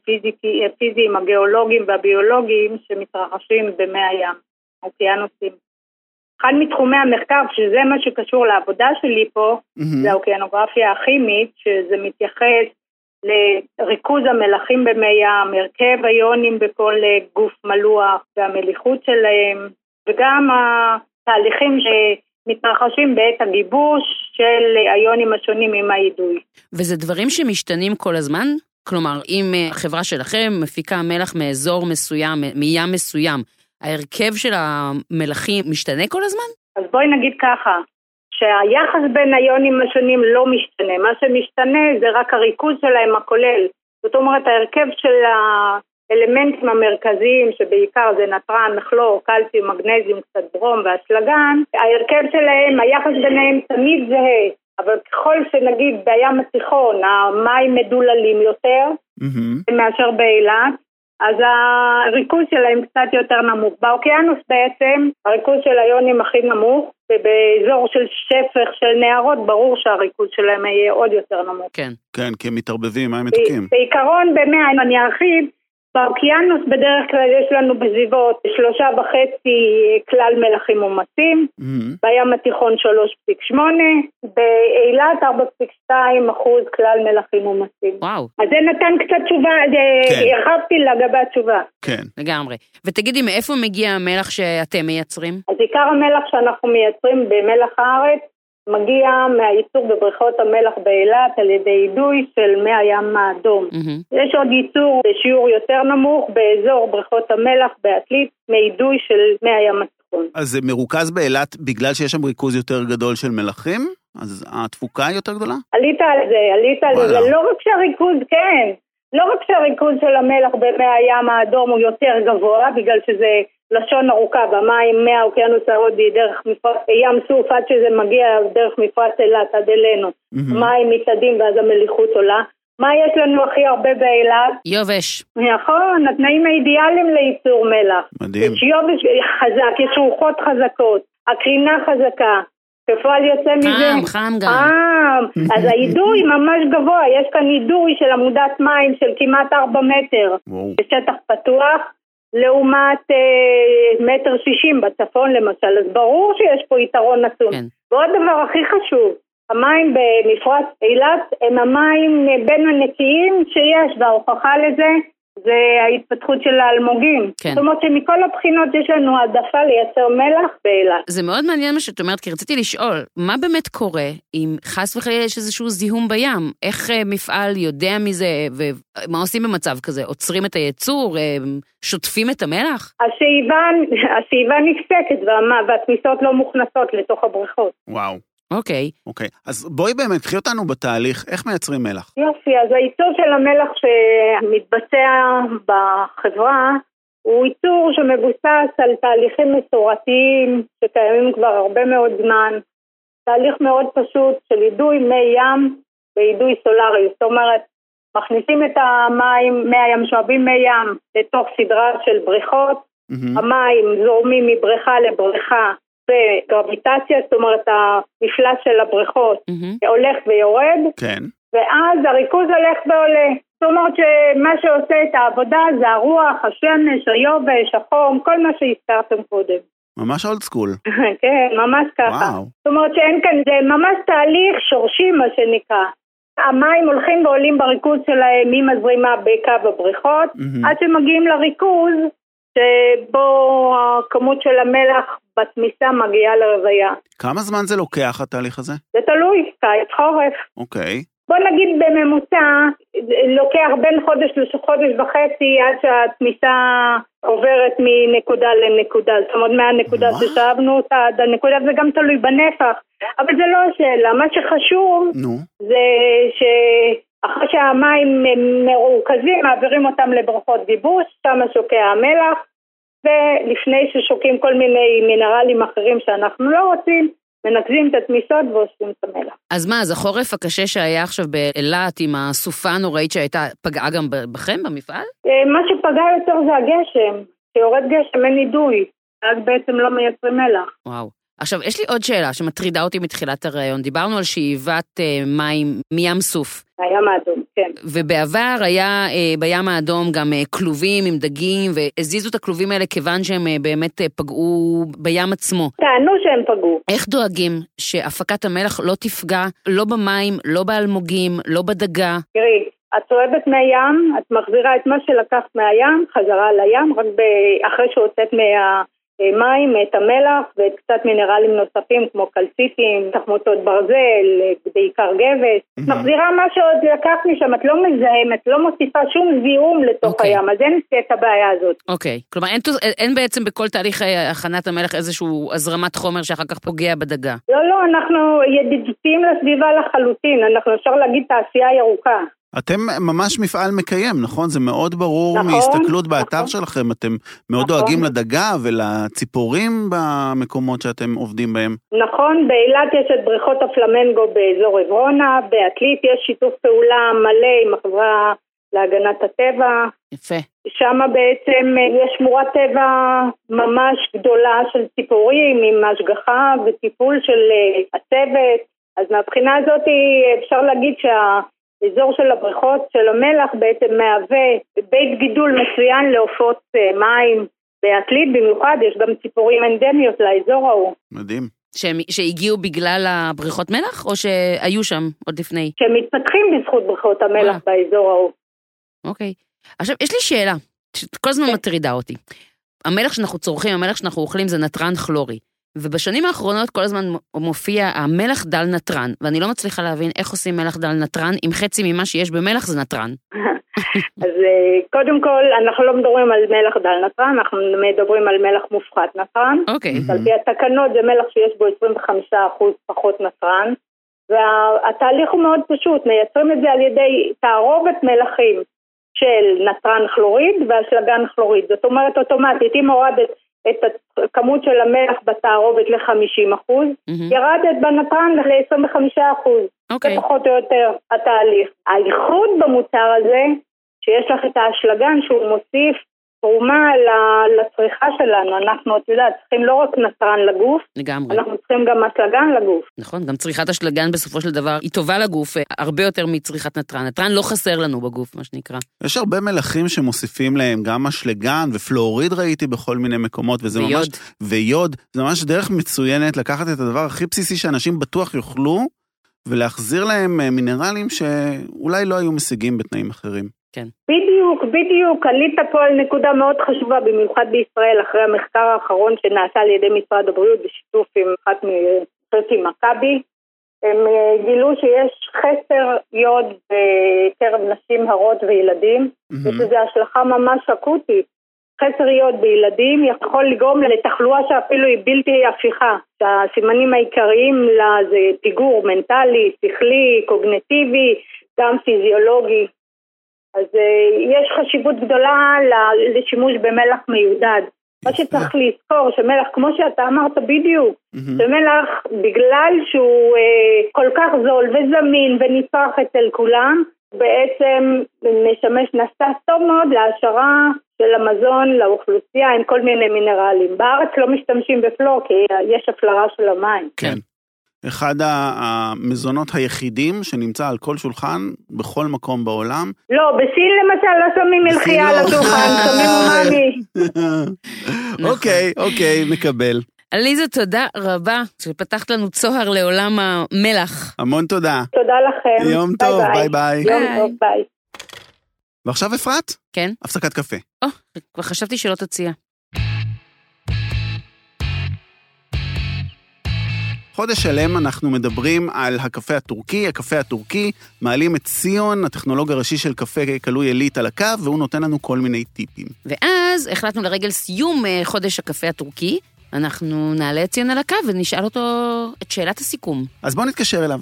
הפיזיים, הגיאולוגיים והביולוגיים שמתרחשים במי הים, האוקיינוסים. אחד מתחומי המחקר, שזה מה שקשור לעבודה שלי פה, מהמם. זה האוקיינוגרפיה הכימית, שזה מתייחס לריכוז המלחים במי ים, הרכב היונים בכל אה, גוף מלוח והמליחות שלהם, וגם התהליכים שמתרחשים בעת הגיבוש של היונים השונים עם האידוי. וזה דברים שמשתנים כל הזמן? כלומר, אם אה, החברה שלכם מפיקה מלח מאזור מסוים, מים מסוים, ההרכב של המלחים משתנה כל הזמן? אז בואי נגיד ככה, שהיחס בין היונים השונים לא משתנה, מה שמשתנה זה רק הריכוז שלהם הכולל. זאת אומרת, ההרכב של האלמנטים המרכזיים, שבעיקר זה נתרן, מכלור, קלציום, מגנזיום, קצת ברום ואשלגן, ההרכב שלהם, היחס ביניהם תמיד זהה, אבל ככל שנגיד בים התיכון המים מדוללים יותר מהמם. מאשר באילת, אז הריכוז שלהם קצת יותר נמוך. באוקיינוס בעצם הריכוז של היונים הכי נמוך, ובאזור של שפך של נהרות ברור שהריכוז שלהם יהיה עוד יותר נמוך. כן. כן, כי הם מתערבבים, מים מתוקים. בעיקרון, במאה, אם אני ארחיב, באוקיינוס בדרך כלל יש לנו בסביבות שלושה וחצי כלל מלחים מומתים, מהמם. בים התיכון 3.8, באילת 4.2 אחוז כלל מלחים מומתים. וואו, אז זה נתן קצת תשובה, כן. הרחבתי לגבי התשובה. כן. לגמרי. ותגידי, מאיפה מגיע המלח שאתם מייצרים? אז עיקר המלח שאנחנו מייצרים במלח הארץ מגיע מהייצור בבריכות המלח באילת על ידי אידוי של מי הים האדום. מהמם. יש עוד ייצור בשיעור יותר נמוך באזור בריכות המלח בעתלית מאידוי של מי הים התיכון. אז זה מרוכז באילת בגלל שיש שם ריכוז יותר גדול של מלחים? אז התפוקה היא יותר גדולה? עלית על זה, עלית על. זה לא רק שהריכוז, כן, לא רק שהריכוז של המלח במי הים האדום הוא יותר גבוה, בגלל שזה לשון ארוכה במים מהאוקיינוס ההודי דרך מפרץ ים סוף עד שזה מגיע דרך מפרץ אילת עד אלינו. מהמם. מים מתאדים ואז המליחות עולה. מה יש לנו הכי הרבה באילת? יובש. נכון, התנאים האידיאליים לייצור מלח. מדהים. יש יובש חזק, יש רוחות חזקות, הקרינה חזקה. כפועל יוצא מזה... חם, חם גם. חם. אז האידוי ממש גבוה, יש כאן אידוי של עמודת מים של כמעט 4 מטר וואו. בשטח פתוח, לעומת אה, מטר שישים בצפון למשל, אז ברור שיש פה יתרון עצום. כן. ועוד דבר הכי חשוב, המים במפרץ אילת הם המים בין הנקיים שיש, וההוכחה לזה זה ההתפתחות של האלמוגים. כן. זאת אומרת שמכל הבחינות יש לנו העדפה לייצר מלח באילת. זה מאוד מעניין מה שאת אומרת, כי רציתי לשאול, מה באמת קורה אם חס וחלילה יש איזשהו זיהום בים? איך אה, מפעל יודע מזה, ומה עושים במצב כזה? עוצרים את הייצור? אה, שוטפים את המלח? השאיבה, השאיבה נפסקת והתמיסות לא מוכנסות לתוך הבריכות. וואו. אוקיי. אוקיי. אז בואי באמת, קחי אותנו בתהליך, איך מייצרים מלח? יופי, אז הייצור של המלח שמתבצע בחברה הוא ייצור שמבוסס על תהליכים מסורתיים שקיימים כבר הרבה מאוד זמן. תהליך מאוד פשוט של אידוי מי ים באידוי סולארי, זאת אומרת, מכניסים את המים, מי הים, שואבים מי ים לתוך סדרה של בריכות, מהמם. המים זורמים מבריכה לבריכה וגרביטציה, זאת אומרת המפלס של הבריכות מהמם. הולך ויורד, כן. ואז הריכוז הולך ועולה. זאת אומרת שמה שעושה את העבודה זה הרוח, השמש, היובש, החום, כל מה שהזכרתם קודם. ממש אולד סקול. כן, ממש ככה. וואו. זאת אומרת שאין כאן, זה ממש תהליך שורשי מה שנקרא. המים הולכים ועולים בריכוז שלהם עם הזרימה בקו הבריכות, מהמם. עד שמגיעים לריכוז שבו הכמות של המלח בתמיסה מגיעה לרוויה. כמה זמן זה לוקח התהליך הזה? זה תלוי, קיץ, חורף. אוקיי. בוא נגיד בממוצע, לוקח בין חודש לחודש וחצי עד שהתמיסה עוברת מנקודה לנקודה. זאת אומרת, מהנקודה מה? ששאבנו אותה עד הנקודה, זה גם תלוי בנפח. אבל זה לא השאלה, מה שחשוב נו. זה שאחרי שהמים מרוכזים, מעבירים אותם לבריכות גיבוש, שם שוקע המלח, ולפני ששוקים כל מיני מינרלים אחרים שאנחנו לא רוצים, מנקזים את התמיסות ואוספים את המלח. אז מה, אז החורף הקשה שהיה עכשיו באילת עם הסופה הנוראית שהייתה, פגעה גם בכם במפעל? אה, מה שפגע יותר זה הגשם. כשיורד גשם אין אידוי, אז בעצם לא מייצרים מלח. וואו. עכשיו, יש לי עוד שאלה שמטרידה אותי מתחילת הראיון. דיברנו על שאיבת אה, מים מים סוף, הים האדום, כן. ובעבר היה אה, בים האדום גם אה, כלובים עם דגים, והזיזו את הכלובים האלה כיוון שהם אה, באמת אה, פגעו בים עצמו. טענו שהם פגעו. איך דואגים שהפקת המלח לא תפגע לא במים, לא באלמוגים, לא בדגה? תראי, את צועדת מהים, את מחזירה את מה שלקחת מהים חזרה לים, רק ב- אחרי שהוצאת מהמים את המלח ואת קצת מינרלים נוספים כמו קלציטים, תחמוצות ברזל, בעיקר גבס. מהמם. מחזירה מה שעוד לקחת משם, את לא מזהמת, לא מוסיפה שום זיהום לתוך אוקיי. הים, אז אין את הבעיה הזאת. אוקיי. כלומר, אין, תוס- אין- אין בעצם בכל תהליך אה, הכנת המלח איזשהו הזרמת חומר שאחר כך פוגע בדגה. לא, לא, אנחנו ידידותיים לסביבה לחלוטין, אנחנו אפשר להגיד תעשייה ירוקה. אתם ממש מפעל מקיים, נכון? זה מאוד ברור נכון, מהסתכלות באתר נכון. שלכם. אתם מאוד נכון. דואגים לדגה ולציפורים במקומות שאתם עובדים בהם. נכון, באילת יש את בריכות הפלמנגו באזור עברונה, בעתלית יש שיתוף פעולה מלא עם החברה להגנת הטבע, יפה. שם בעצם יש שמורת טבע ממש גדולה של ציפורים עם השגחה וטיפול של אה, הצוות, אז מהבחינה הזאת אפשר להגיד שהאזור של הבריכות של המלח בעצם מהווה בית גידול מצוין לעופות אה, מים. בעתלית במיוחד יש גם ציפורים אנדמיות לאזור ההוא. מדהים. שהם, שהגיעו בגלל הבריכות מלח, או שהיו שם עוד לפני? שמתפתחים בזכות בריכות המלח וואלה. באזור ההוא. אוקיי. עכשיו, יש לי שאלה, שכל הזמן מטרידה אותי. המלח שאנחנו צורכים, המלח שאנחנו אוכלים זה נתרן כלורי. ובשנים האחרונות כל הזמן מופיע המלח דל נתרן, ואני לא מצליחה להבין איך עושים מלח דל נתרן, אם חצי ממה שיש במלח זה נתרן. אז אה, קודם כל, אנחנו לא מדברים על מלח דל נתרן, אנחנו מדברים על מלח מופחת נתרן. אוקיי. על פי התקנות זה מלח שיש בו 25% פחות נתרן, והתהליך הוא מאוד פשוט, מייצרים את זה על ידי תערובת מלחים של נתרן כלוריד ואשלגן כלוריד. זאת אומרת, אוטומטית, אם הורדת את הכמות של המלח בתערובת ל-50%, מהמם. ירדת בנתרן ל-25%. אוקיי. זה פחות או יותר התהליך. הייחוד במוצר הזה, שיש לך את האשלגן שהוא מוסיף תרומה ל- לצריכה שלנו. אנחנו, את יודעת, צריכים לא רק נתרן לגוף, לגמרי. אנחנו צריכים גם אשלגן לגוף. נכון, גם צריכת אשלגן בסופו של דבר היא טובה לגוף, אה, הרבה יותר מצריכת נתרן. נתרן לא חסר לנו בגוף, מה שנקרא. יש הרבה מלחים שמוסיפים להם גם אשלגן ופלואוריד ראיתי בכל מיני מקומות, וזה ממש... ויוד. ויוד. זה ממש דרך מצוינת לקחת את הדבר הכי בסיסי שאנשים בטוח יאכלו, ולהחזיר להם אה, מינרלים שאולי לא היו משיגים בתנאים אחרים. בדיוק, בדיוק, עלית פה על נקודה מאוד חשובה, במיוחד בישראל, אחרי המחקר האחרון שנעשה על ידי משרד הבריאות בשיתוף עם אחת עם מכבי. הם אה, גילו שיש חסר יוד בקרב נשים, הרות וילדים, יש לזה השלכה ממש אקוטית. חסר יוד בילדים יכול לגרום לתחלואה שאפילו היא בלתי הפיכה. שהסימנים העיקריים לה זה פיגור מנטלי, שכלי, קוגנטיבי, גם פיזיולוגי. אז אה, יש חשיבות גדולה לשימוש במלח מיודד. מה. שצריך לזכור, שמלח, כמו שאתה אמרת בדיוק. שמלח, בגלל שהוא אה, כל כך זול וזמין ונצרך אצל כולם, בעצם משמש נסס טוב מאוד להעשרה של המזון לאוכלוסייה עם כל מיני מינרלים. בארץ לא משתמשים בפלור כי יש הפלרה של המים. כן. אחד המזונות היחידים שנמצא על כל שולחן בכל מקום בעולם. לא, בסין למשל לא שמים מלחייה על. לא. השולחן, שמים אומאמי. אוקיי, אוקיי, מקבל. עליזה, תודה רבה שפתחת לנו צוהר לעולם המלח. המון תודה. תודה לכם. יום טוב, ביי ביי. יום ביי. טוב, ביי. ועכשיו אפרת, כן? הפסקת קפה. או, כבר חשבתי שלא תציע. חודש שלם אנחנו מדברים על הקפה הטורקי. הקפה הטורקי, מעלים את ציון, הטכנולוג הראשי של קפה כלוי עילית על הקו, והוא נותן לנו כל מיני טיפים. ואז החלטנו לרגל סיום אה, חודש הקפה הטורקי, אנחנו נעלה את ציון על הקו ונשאל אותו את שאלת הסיכום. אז בואו נתקשר אליו.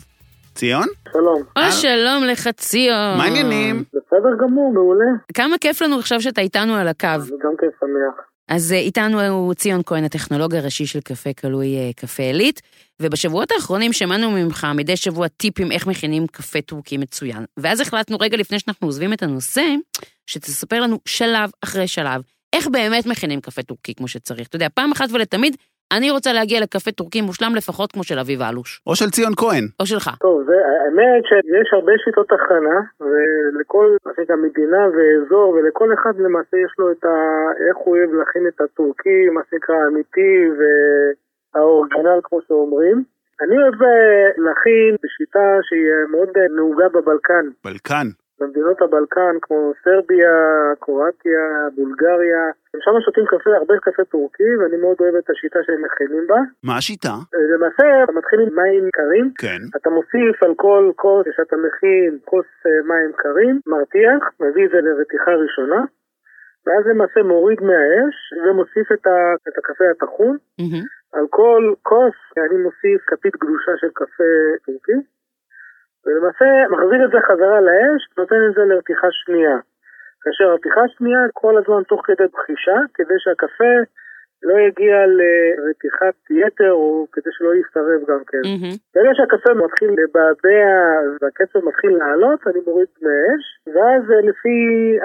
ציון? שלום. או שלום לך ציון. מה העניינים? בסדר גמור, מעולה. כמה כיף לנו עכשיו שאתה איתנו על הקו. אני גם כן שמח. אז אה, איתנו הוא ציון כהן, הטכנולוג הראשי של קפה כלוי אה, קפה עילית, ובשבועות האחרונים שמענו ממך מדי שבוע טיפים איך מכינים קפה טורקי מצוין. ואז החלטנו רגע לפני שאנחנו עוזבים את הנושא, שתספר לנו שלב אחרי שלב, איך באמת מכינים קפה טורקי כמו שצריך. אתה יודע, פעם אחת ולתמיד, אני רוצה להגיע לקפה טורקי מושלם לפחות כמו של אביב אלוש. או של ציון כהן. או שלך. טוב, האמת שיש הרבה שיטות הכנה, ולכל מדינה ואזור, ולכל אחד למעשה יש לו את ה... איך הוא אוהב להכין את הטורקי, מה שנקרא אמיתי והאורגינל כמו שאומרים. אני אוהב אה, להכין בשיטה שהיא אה, מאוד אה, נהוגה בבלקן. בלקן. במדינות הבלקן כמו סרביה, קרואטיה, בולגריה, שם שותים קפה, הרבה קפה טורקי, ואני מאוד אוהב את השיטה שהם מכינים בה. מה השיטה? למעשה, אתה מתחיל עם מים קרים, כן. אתה מוסיף על כל כוס שאתה מכין כוס אה, מים קרים, מרתיח, מביא את זה לרתיחה ראשונה, ואז למעשה מוריד מהאש ומוסיף את, ה, את הקפה הטחון. מהמם. על כל כוס אני מוסיף כפית גדושה של קפה טורקי, ולמעשה מחזיר את זה חזרה לאש, נותן את זה לרתיחה שנייה. כאשר הרתיחה השנייה כל הזמן תוך כדי בחישה, כדי שהקפה לא יגיע לרתיחת יתר או כדי שלא יסתרב גם כן. מהמם. ברגע שהקפה מתחיל לבעבע והקצב מתחיל לעלות, אני מוריד מהאש, ואז אה, לפי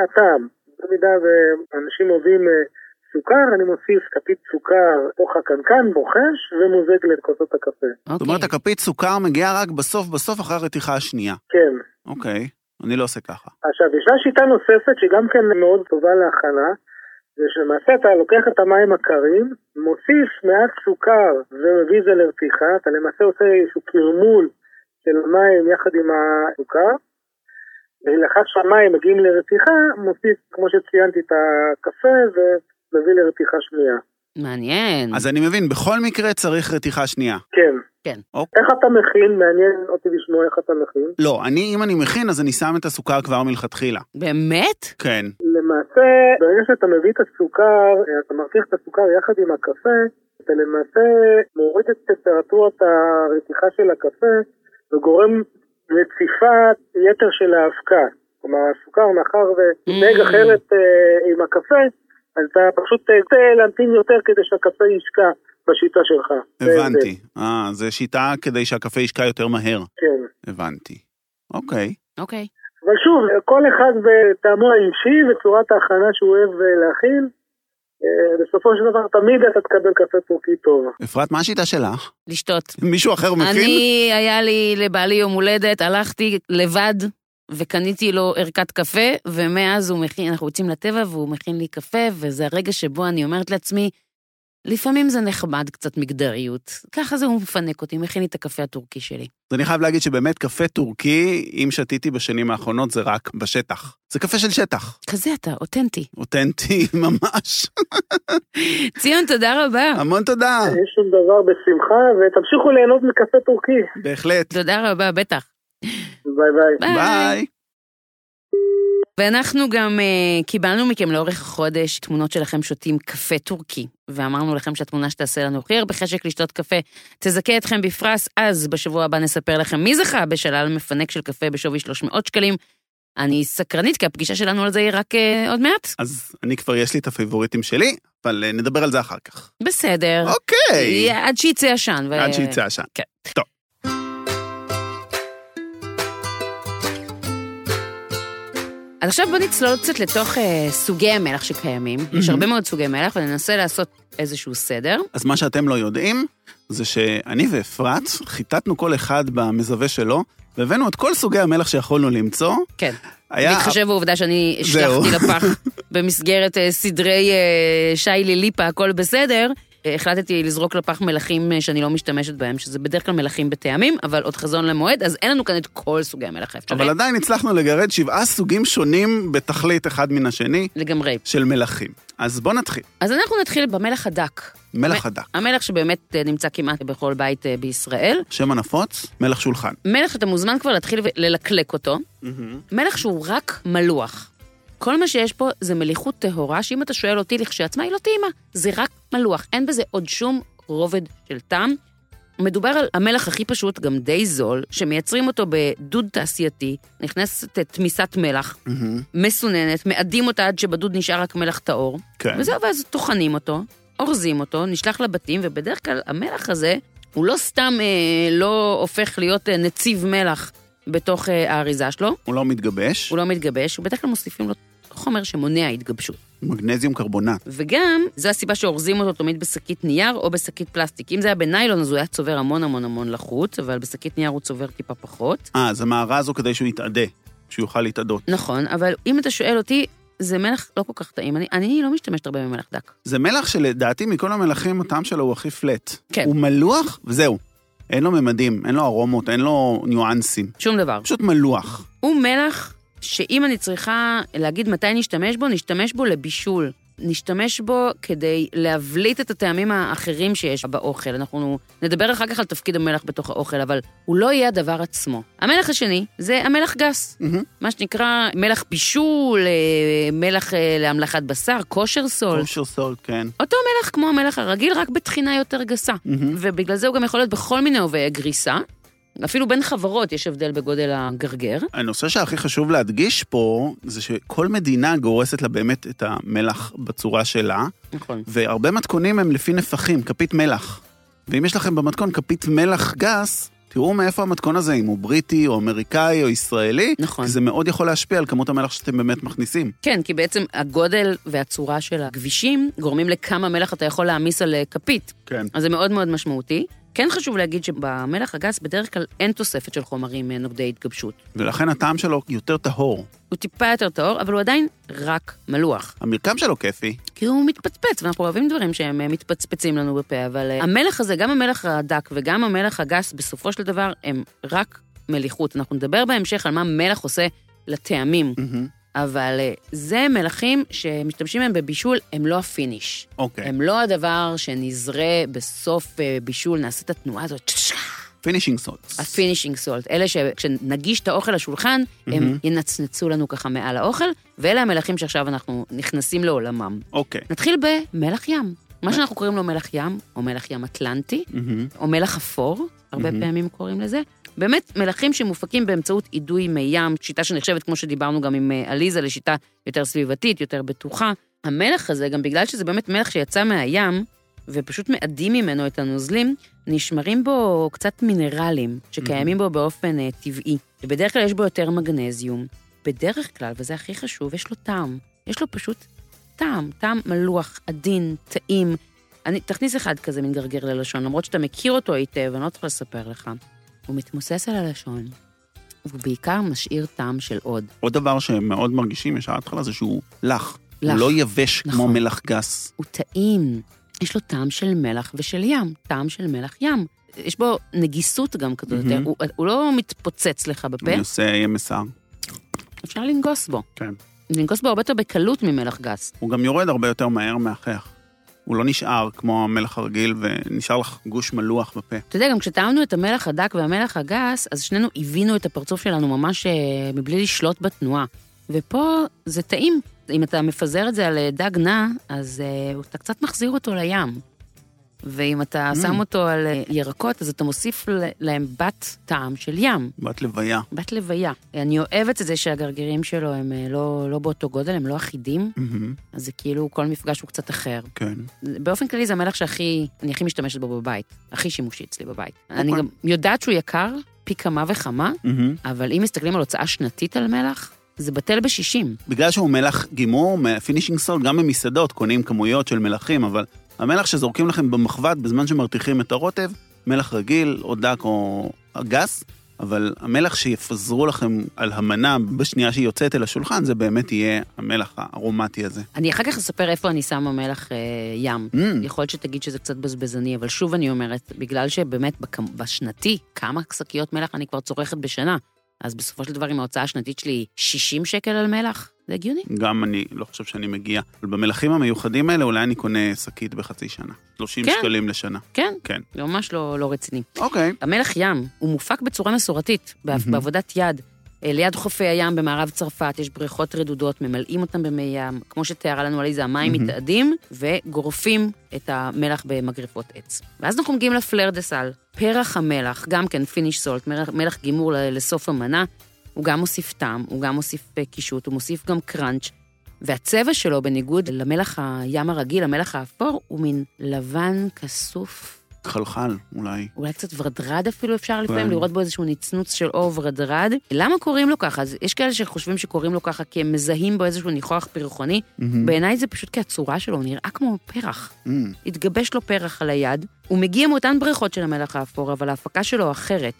הטעם. במידה ואנשים אוהבים אה, סוכר, אני מוסיף כפית סוכר תוך הקנקן, בוחש, ומוזג לכוסות הקפה. זאת אומרת, אוקיי. הכפית סוכר מגיעה רק בסוף בסוף אחרי הרתיחה השנייה. כן. אוקיי, אני לא עושה ככה. עכשיו, ישנה שיטה נוספת שגם כן מאוד טובה להכנה, זה שלמעשה אתה לוקח את המים הקרים, מוסיף מעט סוכר ומביא את זה לרתיחה, אתה למעשה עושה איזשהו קרמול של מים יחד עם הסוכר, ולאחר שהמים מגיעים לרתיחה, מוסיף, כמו שציינתי, את הקפה ומביא לרתיחה שנייה. מעניין. אז אני מבין, בכל מקרה צריך רתיחה שנייה. כן. כן. איך אתה מכין? מעניין אותי לשמוע איך אתה מכין. לא, אני, אם אני מכין, אז אני שם את הסוכר כבר מלכתחילה. באמת? כן. למעשה, ברגע שאתה מביא את הסוכר, אתה מרתיח את הסוכר יחד עם הקפה, אתה למעשה מוריד את טמפרטורת הרתיחה של הקפה וגורם לציפת יתר של האבקה. כלומר, הסוכר, מאחר ומתנהג Mm. אחרת אה, עם הקפה, אז אתה פשוט אה, רוצה להמתין יותר כדי שהקפה ישקע בשיטה שלך. זה. הבנתי. אה, זו שיטה כדי שהקפה ישקע יותר מהר. כן. הבנתי. אוקיי. אוקיי. אבל שוב, כל אחד בטעמו האישי וצורת ההכנה שהוא אוהב אה, להכין. אה, בסופו של דבר תמיד אתה תקבל קפה טורקי טוב. אפרת, מה השיטה שלך? לשתות. מישהו אחר מכין? אני, היה לי לבעלי יום הולדת, הלכתי לבד וקניתי לו ערכת קפה, ומאז הוא מכין, אנחנו יוצאים לטבע והוא מכין לי קפה, וזה הרגע שבו אני אומרת לעצמי, לפעמים זה נחמד קצת מגדריות. ככה זה הוא מפנק אותי, מכין לי את הקפה הטורקי שלי. אז אני חייב להגיד שבאמת קפה טורקי, אם שתיתי בשנים האחרונות, זה רק בשטח. זה קפה של שטח. כזה אתה, אותנטי. אותנטי ממש. ציון, תודה רבה. המון תודה. אין שום דבר, בשמחה, ותמשיכו ליהנות מקפה טורקי. בהחלט. תודה רבה, בטח. ביי ביי. ביי. ואנחנו גם uh, קיבלנו מכם לאורך החודש תמונות שלכם שותים קפה טורקי, ואמרנו לכם שהתמונה שתעשה לנו הכי הרבה חשק לשתות קפה תזכה אתכם בפרס, אז בשבוע הבא נספר לכם מי זכה בשלל מפנק של קפה בשווי 300 שקלים. אני סקרנית, כי הפגישה שלנו על זה היא רק uh, עוד מעט. אז אני כבר יש לי את הפייבוריטים שלי, אבל אה, נדבר על זה אחר כך. בסדר. אוקיי. עד שיצא עשן. ו- עד שיצא עשן. כן. טוב. אז עכשיו בוא נצלול קצת לתוך אה, סוגי המלח שקיימים. יש הרבה מאוד סוגי מלח, וננסה לעשות איזשהו סדר. אז מה שאתם לא יודעים, זה שאני ואפרת חיטטנו כל אחד במזווה שלו, והבאנו את כל סוגי המלח שיכולנו למצוא. כן. היה... בהתחשב בעובדה שאני. השלכתי לפח במסגרת אה, סדרי אה, שי ליליפה, הכל בסדר. החלטתי לזרוק לפח מלחים אה, שאני לא משתמשת בהם, שזה בדרך כלל מלחים בטעמים, אבל עוד חזון למועד, אז אין לנו כאן את כל סוגי המלח האפשריים. אבל עדיין הצלחנו לגרד שבעה סוגים שונים בתכלית אחד מן השני לגמרי. של מלחים. אז בוא נתחיל. אז אנחנו נתחיל במלח הדק. מלח הדק. המלח שבאמת אה, נמצא כמעט בכל בית אה, בישראל. שם הנפוץ, מלח שולחן. מלח שאתה מוזמן כבר להתחיל ללקלק אותו. מלח שהוא רק מלוח. כל מה שיש פה זה מליחות טהורה, שאם אתה שואל אותי לכשעצמה, היא לא טעימה. זה רק מלוח, אין בזה עוד שום רובד של טעם. מדובר על המלח הכי פשוט, גם די זול, שמייצרים אותו בדוד תעשייתי, נכנסת תמיסת מלח, מסוננת, מאדים אותה עד שבדוד נשאר רק מלח טהור, כן. וזהו, ואז טוחנים אותו, אורזים אותו, נשלח לבתים, ובדרך כלל המלח הזה, הוא לא סתם אה, לא הופך להיות אה, נציב מלח בתוך אה, האריזה שלו, הוא לא מתגבש. הוא לא מתגבש, ובדרך כלל מוסיפים לו חומר שמונע התגבשות. מגנזיום קרבונט. וגם, זו הסיבה שאורזים אותו תמיד בשקית נייר או בשקית פלסטיק. אם זה היה בניילון, אז הוא היה צובר המון המון המון לחוץ, אבל בשקית נייר הוא צובר טיפה פחות. אה, אז המערה הזו כדי שהוא יתאדה, שהוא יוכל להתאדות. נכון, אבל אם אתה שואל אותי, זה מלח לא כל כך טעים. אני, אני לא משתמשת הרבה במלח דק. זה מלח שלדעתי מכל המלחים הטעם שלו הוא הכי פלט. כן. הוא מלוח, וזהו. אין לו ממדים, אין לו ארומות, אין לו ניואנסים. שום דבר. פשוט מלוח. הוא מלח שאם אני צריכה להגיד מתי נשתמש בו, נשתמש בו לבישול. נשתמש בו כדי להבליט את הטעמים האחרים שיש באוכל. אנחנו נדבר אחר כך על תפקיד המלח בתוך האוכל, אבל הוא לא יהיה הדבר עצמו. המלח השני זה המלח גס, מהמם. מה שנקרא מלח בישול, אה, מלח אה, להמלכת בשר, כושר סול. כושר סולט, כן. אותו מלח כמו המלח הרגיל, רק בתחינה יותר גסה. מהמם. ובגלל זה הוא גם יכול להיות בכל מיני עובי גריסה. אפילו בין חברות יש הבדל בגודל הגרגר. הנושא שהכי חשוב להדגיש פה, זה שכל מדינה גורסת לה באמת את המלח בצורה שלה, נכון. והרבה מתכונים הם לפי נפחים, כפית מלח. ואם יש לכם במתכון כפית מלח גס, תראו מאיפה המתכון הזה, אם הוא בריטי או אמריקאי או ישראלי, נכון. כי זה מאוד יכול להשפיע על כמות המלח שאתם באמת מכניסים. כן, כי בעצם הגודל והצורה של הכבישים גורמים לכמה מלח אתה יכול להעמיס על אה, כפית. כן. אז זה מאוד מאוד משמעותי. כן חשוב להגיד שבמלח הגס בדרך כלל אין תוספת של חומרים אה, נוגדי התגבשות. ולכן הטעם שלו יותר טהור. הוא טיפה יותר טהור, אבל הוא עדיין רק מלוח. המרקם שלו כיפי. כי הוא מתפצפץ, ואנחנו אוהבים דברים שהם אה, מתפצפצים לנו בפה, אבל אה, המלח הזה, גם המלח הדק וגם המלח הגס, בסופו של דבר הם רק מליחות. אנחנו נדבר בהמשך על מה מלח עושה לטעמים, מהמם. אבל אה, זה מלחים שמשתמשים בהם בבישול, הם לא ה finish. אוקיי. הם לא הדבר שנזרה בסוף אה, בישול, נעשה את התנועה הזאת, finishing salt. ה finishing salt. אלה שכשנגיש את האוכל לשולחן, הם. ינצנצו לנו ככה מעל האוכל, ואלה המלחים שעכשיו אנחנו נכנסים לעולמם. אוקיי. נתחיל במלח ים. מה שאנחנו קוראים לו מלח ים, או מלח ים אטלנטי. או מלח אפור, הרבה. פעמים קוראים לזה. באמת, מלחים שמופקים באמצעות אידוי מי ים, שיטה שנחשבת, כמו שדיברנו גם עם אה, עליזה, לשיטה יותר סביבתית, יותר בטוחה. המלח הזה, גם בגלל שזה באמת מלח שיצא מהים, ופשוט מאדים ממנו את הנוזלים, נשמרים בו קצת מינרלים, שקיימים בו באופן אה, טבעי. ובדרך כלל יש בו יותר מגנזיום. בדרך כלל, וזה הכי חשוב, יש לו טעם. יש לו פשוט טעם, טעם מלוח, עדין, טעים. אני, תכניס אחד כזה מתגרגר ללשון, למרות שאתה מכיר אותו היטב, אני לא צריכה לספר לך. הוא מתמוסס על הלשון, והוא בעיקר משאיר טעם של עוד. עוד דבר שמאוד מרגישים ישר ההתחלה זה שהוא לח. לח. הוא לא יבש כמו נכון. מלח גס. הוא טעים. יש לו טעם של מלח ושל ים, טעם של מלח ים. יש בו נגיסות גם כזאת. יותר, הוא, הוא לא מתפוצץ לך בפה, אני עושה MSR. אפשר לנגוס בו. כן. לנגוס בו הרבה יותר בקלות ממלח גס. הוא גם יורד הרבה יותר מהר מהחייך. הוא לא נשאר כמו המלח הרגיל, ונשאר לך גוש מלוח בפה. אתה יודע, גם כשטעמנו את המלח הדק והמלח הגס, אז שנינו הבינו את הפרצוף שלנו ממש אה, מבלי לשלוט בתנועה. ופה זה טעים. אם אתה מפזר את זה על אה, דג נע, אז אה, אתה קצת מחזיר אותו לים. ואם אתה Mm. שם אותו על אה, ירקות, אז אתה מוסיף להם בת טעם של ים, בת לוויה. בת לוויה. אני אוהבת את זה שהגרגירים שלו הם אה, לא, לא באותו גודל, הם לא אחידים, מהמם. אז זה כאילו כל מפגש הוא קצת אחר. כן. באופן כללי זה המלח שהכי, אני הכי משתמשת בו בבית, הכי שימושי אצלי בבית. אוקיי. אני גם יודעת שהוא יקר פי כמה וכמה, מהמם. אבל אם מסתכלים על הוצאה שנתית על מלח, זה בטל בשישים. בגלל שהוא מלח גימור, finishing salt, גם במסעדות קונים כמויות של מלחים, אבל המלח שזורקים לכם במחבת בזמן שמרתיחים את הרוטב, מלח רגיל, או דק או גס, אבל המלח שיפזרו לכם על המנה בשנייה שהיא יוצאת אל השולחן, זה באמת יהיה המלח הארומטי הזה. אני אחר כך אספר איפה אני שמה מלח אה, ים. מממ, יכול להיות שתגיד שזה קצת בזבזני, אבל שוב אני אומרת, בגלל שבאמת בשנתי, כמה שקיות מלח אני כבר צורכת בשנה, אז בסופו של דבר, אם ההוצאה השנתית שלי היא 60 שקל על מלח, זה הגיוני. גם אני לא חושב שאני מגיע. אבל במלחים המיוחדים האלה, אולי אני קונה שקית בחצי שנה. 30 כן. שקלים לשנה. כן, כן. זה ממש לא, לא רציני. אוקיי. המלח ים, הוא מופק בצורה מסורתית. בעבודת יד. אה, ליד חופי הים במערב צרפת יש בריכות רדודות, ממלאים אותם במי ים. כמו שתיארה לנו עליזה, המים מהמם. מתאדים וגורפים את המלח במגרפות עץ. ואז אנחנו מגיעים ל fleur de sel. פרח המלח, גם כן finish salt, מלח, מלח גימור לסוף המנה, הוא גם מוסיף טעם, הוא גם מוסיף אה, קישוט, הוא מוסיף גם קראנץ'. והצבע שלו, בניגוד למלח הים הרגיל, המלח האפור, הוא מין לבן כסוף חלחל, אולי. אולי קצת ורדרד אפילו אפשר לפעמים, כן. לראות בו איזשהו נצנוץ של אור ורדרד. למה קוראים לו ככה? אז יש כאלה שחושבים שקוראים לו ככה כי הם מזהים בו איזשהו ניחוח פרחוני. מהמם. בעיניי זה פשוט כי הצורה שלו, נראה כמו פרח. אמ, התגבש לו פרח על היד. הוא מגיע מאותן בריכות של המלח האפור, אבל ההפקה שלו אחרת.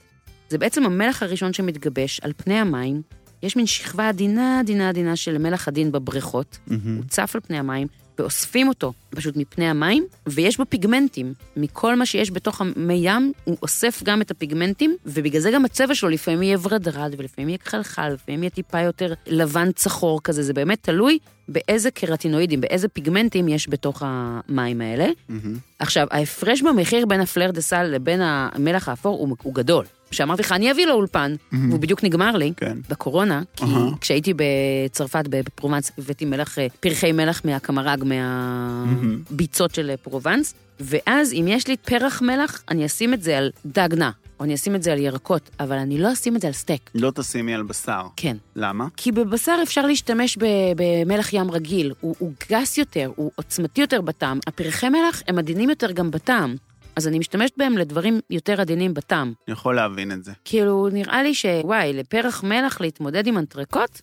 זה בעצם המלח הראשון שמתגבש על פני המים. יש מין שכבה עדינה, עדינה, עדינה של מלח עדין בבריכות. מהמם. הוא צף על פני המים, ואוספים אותו פשוט מפני המים, ויש בו פיגמנטים. מכל מה שיש בתוך המי ים, הוא אוסף גם את הפיגמנטים, ובגלל זה גם הצבע שלו לפעמים יהיה ורדרד, ולפעמים יהיה חלחל, לפעמים יהיה טיפה יותר לבן צחור כזה, זה באמת תלוי באיזה קרטינואידים, באיזה פיגמנטים יש בתוך המים האלה. מהמם. עכשיו, ההפרש במחיר בין הפלר דה סל לבין המלח האפור הוא, הוא גדול. כשאמרתי לך, אני אביא לאולפן, מהמם. והוא בדיוק נגמר לי, כן. בקורונה, כי אהה. כשהייתי בצרפת, בפרובנס, הבאתי מלח, אה, פרחי מלח מהקמרג, מהביצות של אה, פרובנס, ואז אם יש לי פרח מלח, אני אשים את זה על דג נא, או אני אשים את זה על ירקות, אבל אני לא אשים את זה על סטייק. לא תשימי על בשר. כן. למה? כי בבשר אפשר להשתמש ב- במלח ים רגיל, הוא, הוא גס יותר, הוא עוצמתי יותר בטעם. הפרחי מלח הם עדינים יותר גם בטעם, אז אני משתמשת בהם לדברים יותר עדינים בטעם. אני יכול להבין את זה. כאילו, נראה לי שוואי, לפרח מלח להתמודד עם אנטרקוט?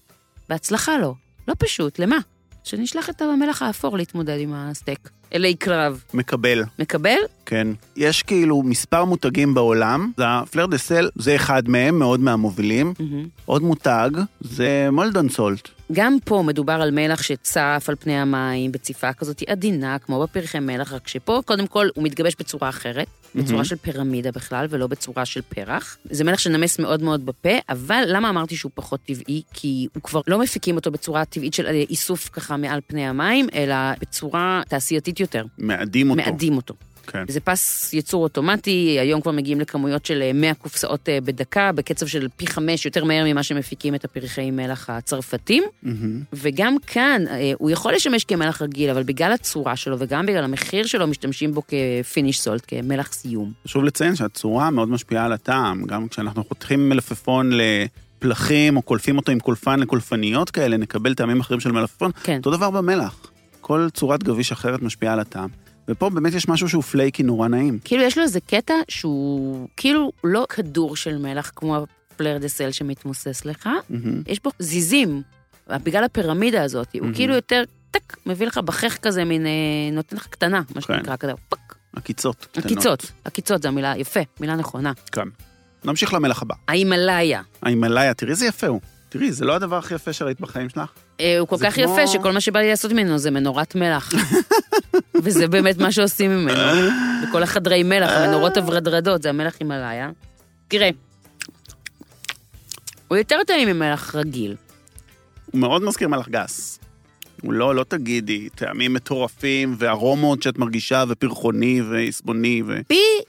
בהצלחה לא. לא פשוט, למה? שנשלח את המלח האפור להתמודד עם הסטייק. אלי קרב. מקבל. מקבל? כן. יש כאילו מספר מותגים בעולם, זה הפלר דה סל זה אחד מהם, מאוד מהמובילים. מהמם. עוד מותג זה מולדון סולט. גם פה מדובר על מלח שצף על פני המים, בציפה כזאת עדינה, כמו בפרחי מלח, רק שפה קודם כל הוא מתגבש בצורה אחרת, בצורה מהמם. של פירמידה בכלל, ולא בצורה של פרח. זה מלח שנמס מאוד מאוד בפה, אבל למה אמרתי שהוא פחות טבעי? כי הוא כבר לא מפיקים אותו בצורה טבעית של אה, איסוף ככה מעל פני המים, אלא בצורה תעשייתית יותר. מאדים אותו. מאדים אותו. כן. זה פס ייצור אוטומטי, היום כבר מגיעים לכמויות של אה, 100 קופסאות אה, בדקה, בקצב של פי חמש יותר מהר ממה שמפיקים את הפרחי מלח הצרפתים. מהמם. וגם כאן, אה, הוא יכול לשמש כמלח רגיל, אבל בגלל הצורה שלו וגם בגלל המחיר שלו, משתמשים בו כפיניש סולט, כמלח סיום. חשוב לציין שהצורה מאוד משפיעה על הטעם, גם כשאנחנו חותכים מלפפון לפלחים או קולפים אותו עם קולפן לקולפניות כאלה, נקבל טעמים אחרים של מלפפון. כן. אותו דבר במלח. כל צורת גביש אחרת משפיעה על הטעם. ופה באמת יש משהו שהוא flaky נורא נעים. כאילו, יש לו איזה קטע שהוא כאילו לא כדור של מלח, כמו ה fleur de sel שמתמוסס לך, מהמם. יש בו זיזים, בגלל הפירמידה הזאת, הוא מהמם. כאילו יותר, טק, מביא לך בחך כזה, מין, אה, נותן לך קטנה, מה כן. שנקרא כזה, פק. עקיצות. קטנות. עקיצות, עקיצות זה המילה, יפה, מילה נכונה. כן. נמשיך למלח הבא. ההימאליה. ההימאליה, תראי איזה יפה הוא. תראי, זה לא הדבר הכי יפה שראית בחיים שלך? אה, הוא כל כך כמו- יפה שכל מה שבא לי לעשות ממנו זה מנורת מלח. וזה באמת מה שעושים ממנו. בכל החדרי מלח, המנורות הוורדרדות, זה המלח הימאליה. תראה, הוא יותר טעים ממלח רגיל. הוא מאוד מזכיר מלח גס. הוא לא, לא תגידי, טעמים מטורפים וארומות שאת מרגישה ופרחוני ועסבוני ו...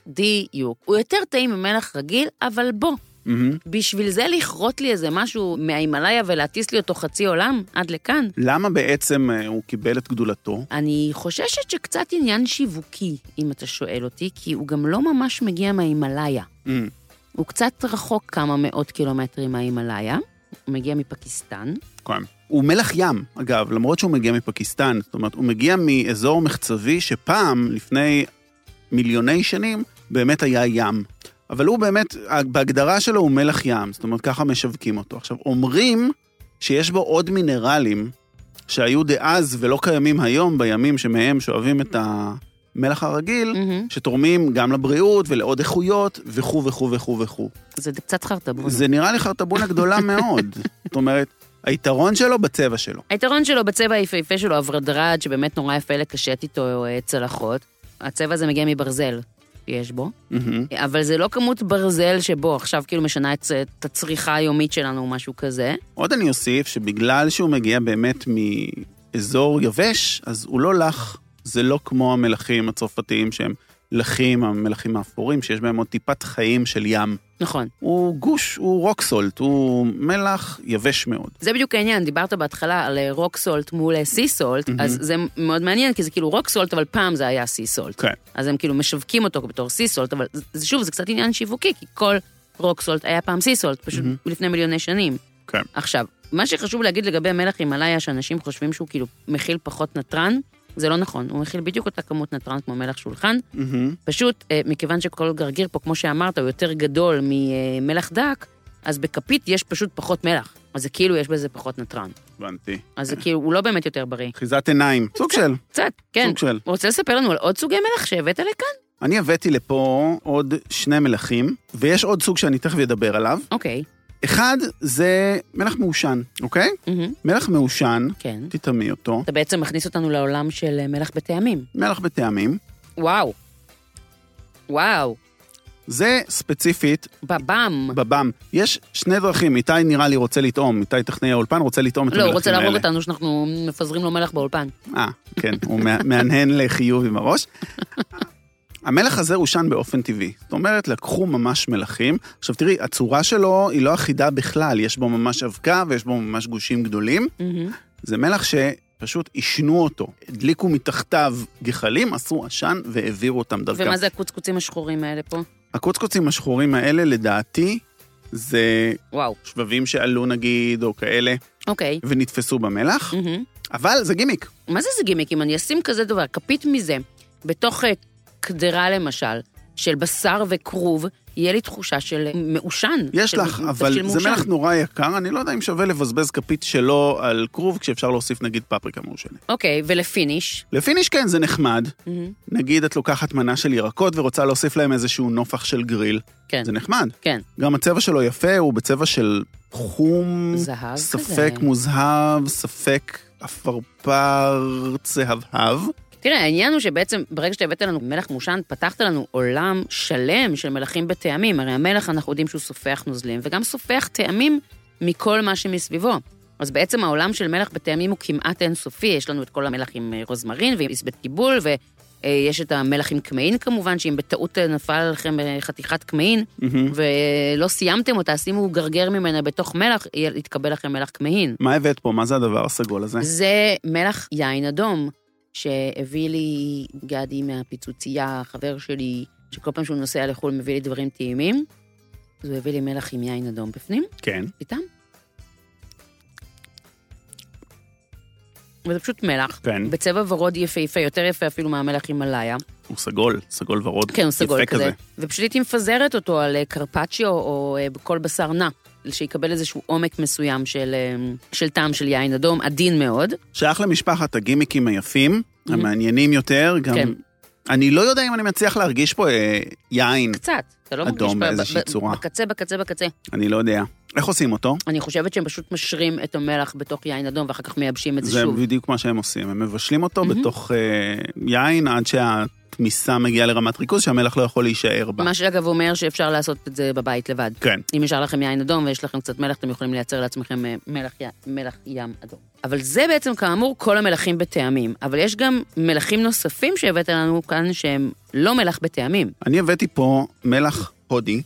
בדיוק. הוא יותר טעים ממלח רגיל, אבל בוא, מהמם. בשביל זה לכרות לי איזה משהו מההימאליה ולהטיס לי אותו חצי עולם עד לכאן, למה בעצם אה, הוא קיבל את גדולתו? אני חוששת שקצת עניין שיווקי, אם אתה שואל אותי, כי הוא גם לא ממש מגיע מההימאליה. מהמם. הוא קצת רחוק כמה מאות קילומטרים מההימאליה, הוא מגיע מפקיסטן. כן. הוא מלח ים, אגב, למרות שהוא מגיע מפקיסטן. זאת אומרת, הוא מגיע מאזור מחצבי שפעם, לפני מיליוני שנים, באמת היה ים. אבל הוא באמת, בהגדרה שלו הוא מלח ים, זאת אומרת, ככה משווקים אותו. עכשיו, אומרים שיש בו עוד מינרלים שהיו דאז ולא קיימים היום, בימים שמהם שואבים את המלח הרגיל, מהמם. שתורמים גם לבריאות ולעוד איכויות וכו' וכו' וכו' וכו'. זה קצת חרטבון. זה נראה לי חרטבונה גדולה מאוד. זאת אומרת, היתרון שלו בצבע שלו. היתרון שלו בצבע היפהפה שלו, הוורדרד, שבאמת נורא יפה לקשט איתו אה, צלחות. הצבע הזה מגיע מברזל, יש בו. מהמם. אבל זה לא כמות ברזל שבו עכשיו כאילו משנה את, את הצריכה היומית שלנו או משהו כזה. עוד אני אוסיף שבגלל שהוא מגיע באמת מאזור יבש, אז הוא לא לח. זה לא כמו המלחים הצרפתיים שהם לחים, המלחים האפורים, שיש בהם עוד טיפת חיים של ים. נכון. הוא גוש, הוא rock salt, הוא מלח יבש מאוד. זה בדיוק העניין, דיברת בהתחלה על rock salt מול sea salt, מהמם. אז זה מאוד מעניין, כי זה כאילו rock salt, אבל פעם זה היה sea salt. כן. אז הם כאילו משווקים אותו בתור sea salt, אבל זה, שוב, זה קצת עניין שיווקי, כי כל rock salt היה פעם sea salt, פשוט מהמם. לפני מיליוני שנים. כן. עכשיו, מה שחשוב להגיד לגבי מלח הימאליה, שאנשים חושבים שהוא כאילו מכיל פחות נתרן, זה לא נכון, הוא מכיל בדיוק אותה כמות נתרן כמו מלח שולחן, מהמם. פשוט אה, מכיוון שכל גרגיר פה, כמו שאמרת, הוא יותר גדול ממלח דק, אז בכפית יש פשוט פחות מלח. אז זה כאילו יש בזה פחות נתרן. הבנתי. אז זה כאילו, הוא לא באמת יותר בריא. אחיזת עיניים. סוג של. קצת, כן. סוג של. רוצה לספר לנו על עוד סוגי מלח שהבאת לכאן? אני הבאתי לפה עוד שני מלחים, ויש עוד סוג שאני תכף אדבר עליו. אוקיי. אחד זה מלח מעושן, אוקיי? מהמם, מלח מעושן, כן. תטעמי אותו. אתה בעצם מכניס אותנו לעולם של אה, מלח בטעמים. מלח בטעמים. וואו. וואו. זה ספציפית בבם. בבם. יש שני דרכים, איתי נראה לי רוצה לטעום, איתי טכנאי האולפן רוצה לטעום את לא, הוא המלחים רוצה האלה. להרוג אותנו שאנחנו מפזרים לו מלח באולפן. אה, כן, הוא מה- מהנהן לחיוב עם הראש. המלח הזה הושן באופן טבעי. זאת אומרת, לקחו ממש מלחים. עכשיו תראי, הצורה שלו היא לא אחידה בכלל, יש בו ממש אבקה ויש בו ממש גושים גדולים. מהמם. זה מלח שפשוט עישנו אותו. הדליקו מתחתיו גחלים, עשו עשן והעבירו אותם דרכם. ומה זה הקוצקוצים השחורים האלה פה? הקוצקוצים השחורים האלה, לדעתי, זה וואו. שבבים שעלו נגיד, או כאלה, אוקיי. ונתפסו במלח, מהמם. אבל זה גימיק. מה זה זה גימיק? אם אני אשים כזה דבר, כפית מזה, בתוך אה, קדרה למשל, של בשר וכרוב, יהיה לי תחושה של מעושן. יש של לך, אבל זה מעושן. מלח נורא יקר, אני לא יודע אם שווה לבזבז כפית שלו על כרוב, כשאפשר להוסיף נגיד פפריקה מעושנת. אוקיי, ולפיניש. לפיניש כן, זה נחמד. מהמם. נגיד את לוקחת מנה של ירקות ורוצה להוסיף להם איזשהו נופח של גריל. כן, זה נחמד. כן. גם הצבע שלו יפה, הוא בצבע של חום, זהב ספק כזה. מוזהב, ספק עפרפר צהבהב. תראה, העניין הוא שבעצם ברגע שהבאת לנו מלח מושן, פתחת לנו עולם שלם של מלחים בטעמים. הרי המלח, אנחנו יודעים שהוא סופח נוזלים, וגם סופח טעמים מכל מה שמסביבו. אז בעצם העולם של מלח בטעמים הוא כמעט אינסופי, יש לנו את כל המלח עם אה, רוזמרין ועם עשבת קיבול, ויש את המלח עם קמעין כמובן, שאם בטעות אה, נפל אה, חתיכת קמעין, מהמם. ולא סיימתם אותה, שימו גרגר ממנה בתוך מלח, יתקבל לכם מלח קמעין. מה הבאת פה? מה זה הדבר הסגול הזה? זה מלח יין אדום, שהביא לי גדי מהפיצוצייה, חבר שלי, שכל פעם שהוא נוסע לחו"ל מביא לי דברים טעימים, אז הוא הביא לי מלח עם יין אדום בפנים, כן. איתם. וזה פשוט מלח, כן. בצבע ורוד יפהפה, יותר יפה אפילו מהמלח הימאליה. הוא סגול, סגול ורוד. כן, הוא סגול יפה כזה. ופשוט הייתי מפזרת אותו על אה, קרפצ'יו או אה, בכל בשר נע, שיקבל איזשהו עומק מסוים של, אה, של טעם של יין אדום, עדין מאוד. שייך למשפחת הגימיקים היפים, המעניינים יותר, גם... כן. אני לא יודע אם אני מצליח להרגיש פה אה, יין, קצת, אתה לא אדום באיזושהי ב- צורה. בקצה, בקצה, בקצה. אני לא יודע. איך עושים אותו? אני חושבת שהם פשוט משרים את המלח בתוך יין אדום, ואחר כך מייבשים את זה זה שוב. בדיוק מה שהם עושים, הם מבשלים אותו מהמם. בתוך אה, יין עד שהתמיסה מגיעה לרמת ריכוז שהמלח לא יכול להישאר בה. מה שאגב אומר שאפשר לעשות את זה בבית לבד. כן. אם נשאר לכם יין אדום ויש לכם קצת מלח, אתם יכולים לייצר לעצמכם אה, מלח, י- מלח ים אדום. אבל זה בעצם כאמור כל המלחים בטעמים. אבל יש גם מלחים נוספים שהבאת לנו כאן שהם לא מלח בטעמים. אני הבאתי פה מלח הודי,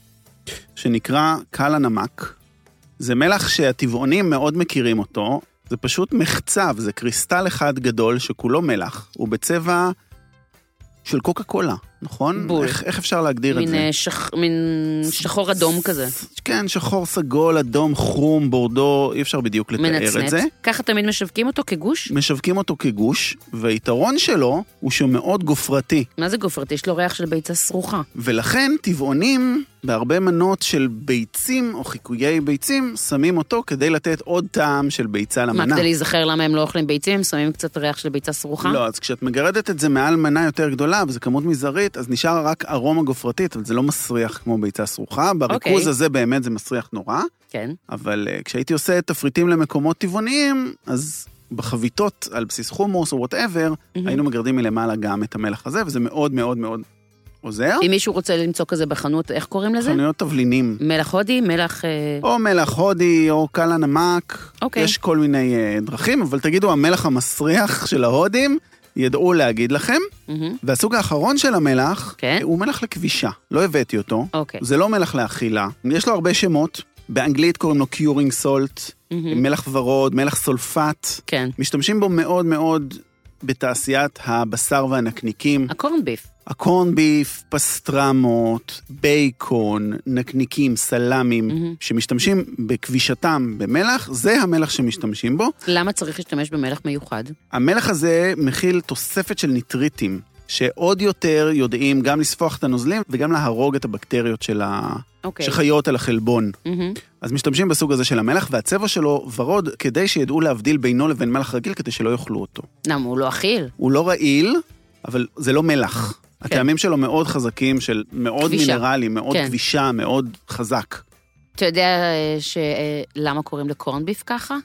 שנקרא קל הנמק. זה מלח שהטבעונים מאוד מכירים אותו, זה פשוט מחצב, זה קריסטל אחד גדול שכולו מלח, הוא בצבע של קוקה קולה. נכון? בול. איך, איך אפשר להגדיר את זה? אה, שח- מין שחור אדום כזה. כן, שחור, סגול, אדום, חום, בורדו, אי אפשר בדיוק לתאר את מנצנץ. זה. ככה תמיד משווקים אותו כגוש? משווקים אותו כגוש, והיתרון שלו הוא שהוא מאוד גופרתי, מה זה גופרתי? יש לו ריח של ביצה סרוחה. ולכן טבעונים בהרבה מנות של ביצים או חיקויי ביצים, שמים אותו כדי לתת עוד טעם של ביצה מה, למנה. כדי להיזכר למה הם לא אוכלים ביצים, הם שמים קצת ריח של ביצה סרוחה? לא, אז כשאת מגרדת את זה מעל מנה יותר גדולה, וזו כמות מזערית, אז נשאר רק ארומה גופרתית, אבל זה לא מסריח כמו ביצה סרוחה. בריכוז אוקיי. הזה באמת זה מסריח נורא, כן. אבל אה, כשהייתי עושה תפריטים למקומות טבעוניים, אז בחביתות על בסיס חומוס או whatever, היינו מגרדים מלמעלה גם את המלח הזה, וזה מאוד מאוד מאוד עוזר. אם מישהו רוצה למצוא כזה בחנות, איך קוראים לזה? חנויות תבלינים. מלח הודי? מלח... אה, או מלח הודי, או קאלה נמק. אוקיי. יש כל מיני אה, דרכים, אבל תגידו, המלח המסריח של ההודים, ידעו להגיד לכם. מהמם. והסוג האחרון של המלח, כן. הוא מלח לכבישה. לא הבאתי אותו. אוקיי. זה לא מלח לאכילה. יש לו הרבה שמות. באנגלית קוראים לו curing salt, מהמם. מלח ורוד, מלח סולפט. כן. משתמשים בו מאוד מאוד בתעשיית הבשר והנקניקים. הקורן ביף. הקורן ביף, פסטרמות, בייקון, נקניקים, סלמים, מהמם. שמשתמשים בכבישתם במלח, זה המלח שמשתמשים בו. למה צריך להשתמש במלח מיוחד? המלח הזה מכיל תוספת של ניטריטים, שעוד יותר יודעים גם לספוח את הנוזלים וגם להרוג את הבקטריות של ה... אוקיי. שחיות על החלבון. מהמם. אז משתמשים בסוג הזה של המלח, והצבע שלו ורוד, כדי שידעו להבדיל בינו לבין מלח רגיל, כדי שלא יאכלו אותו. למה, הוא לא אכיל? הוא לא רעיל, אבל זה לא מלח. כן. הטעמים שלו מאוד חזקים, של מאוד כבישה. מינרלי, מאוד כן. כבישה, מאוד חזק. אתה יודע אה, ש... אה, למה קוראים לקורן ביף ככה?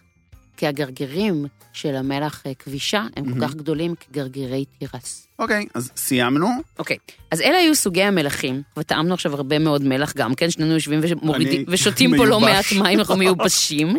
כי הגרגירים של המלח אה, כבישה הם כל מהמם. כך גדולים כגרגירי תירס. אוקיי, אז סיימנו. אוקיי, אז אלה היו סוגי המלחים, וטעמנו עכשיו הרבה מאוד מלח גם כן, שנינו יושבים ומורידים, ושותים פה לא. מעט מים, אנחנו מיובשים.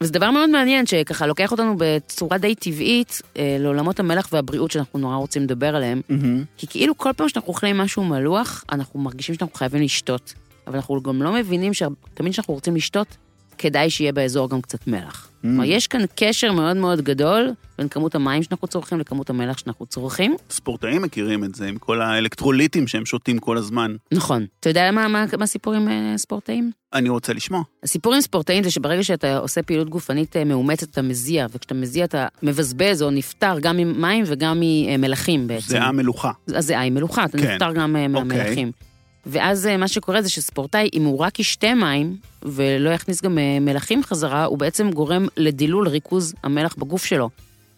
וזה דבר מאוד מעניין, שככה לוקח אותנו בצורה די טבעית אה, לעולמות המלח והבריאות שאנחנו נורא רוצים לדבר עליהם. מהמם. כי כאילו כל פעם שאנחנו אוכלים משהו מלוח, אנחנו מרגישים שאנחנו חייבים לשתות. אבל אנחנו גם לא מבינים שתמיד כשאנחנו רוצים לשתות, כדאי שיהיה באזור גם קצת מלח. כלומר, יש כאן קשר מאוד מאוד גדול בין כמות המים שאנחנו צורכים לכמות המלח שאנחנו צורכים. ספורטאים מכירים את זה, עם כל האלקטרוליטים שהם שותים כל הזמן. נכון. אתה יודע מה, מה, מה הסיפור עם אה, ספורטאים? אני רוצה לשמוע. הסיפור עם ספורטאים זה שברגע שאתה עושה פעילות גופנית אה, מאומצת, אתה מזיע, וכשאתה מזיע אתה מבזבז או נפטר גם ממים וגם ממלחים בעצם. זה המלוכה. הזיעה היא מלוכה, אתה כן. נפטר גם אה, מהמלחים. ואז אה, מה שקורה זה שספורטאי, אם הוא רק ישתה מים, ולא יכניס גם אה, מלחים חזרה, הוא בעצם גורם לדילול ריכוז המלח בגוף שלו.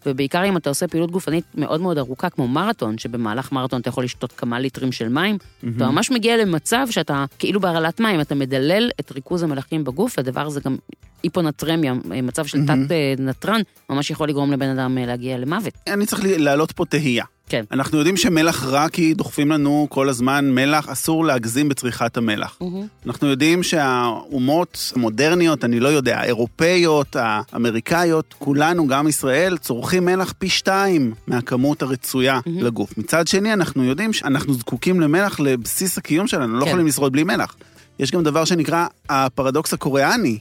ובעיקר אם אתה עושה פעילות גופנית מאוד מאוד ארוכה, כמו מרתון, שבמהלך מרתון אתה יכול לשתות כמה ליטרים של מים, אתה ממש מגיע למצב שאתה כאילו בהרעלת מים, אתה מדלל את ריכוז המלחים בגוף, הדבר הזה גם היפונטרמיה, אה, מצב של מהמם. תת אה, נתרן, ממש יכול לגרום לבן אדם להגיע למוות. אני צריך להעלות פה תהייה. כן. אנחנו יודעים שמלח רע כי דוחפים לנו כל הזמן מלח, אסור להגזים בצריכת המלח. אנחנו יודעים שהאומות המודרניות, אני לא יודע, האירופאיות, האמריקאיות, כולנו, גם ישראל, צורכים מלח פי שתיים מהכמות הרצויה מהמם. לגוף. מצד שני, אנחנו יודעים שאנחנו זקוקים למלח לבסיס הקיום שלנו, לא כן. יכולים לשרוד בלי מלח. יש גם דבר שנקרא הפרדוקס הקוריאני,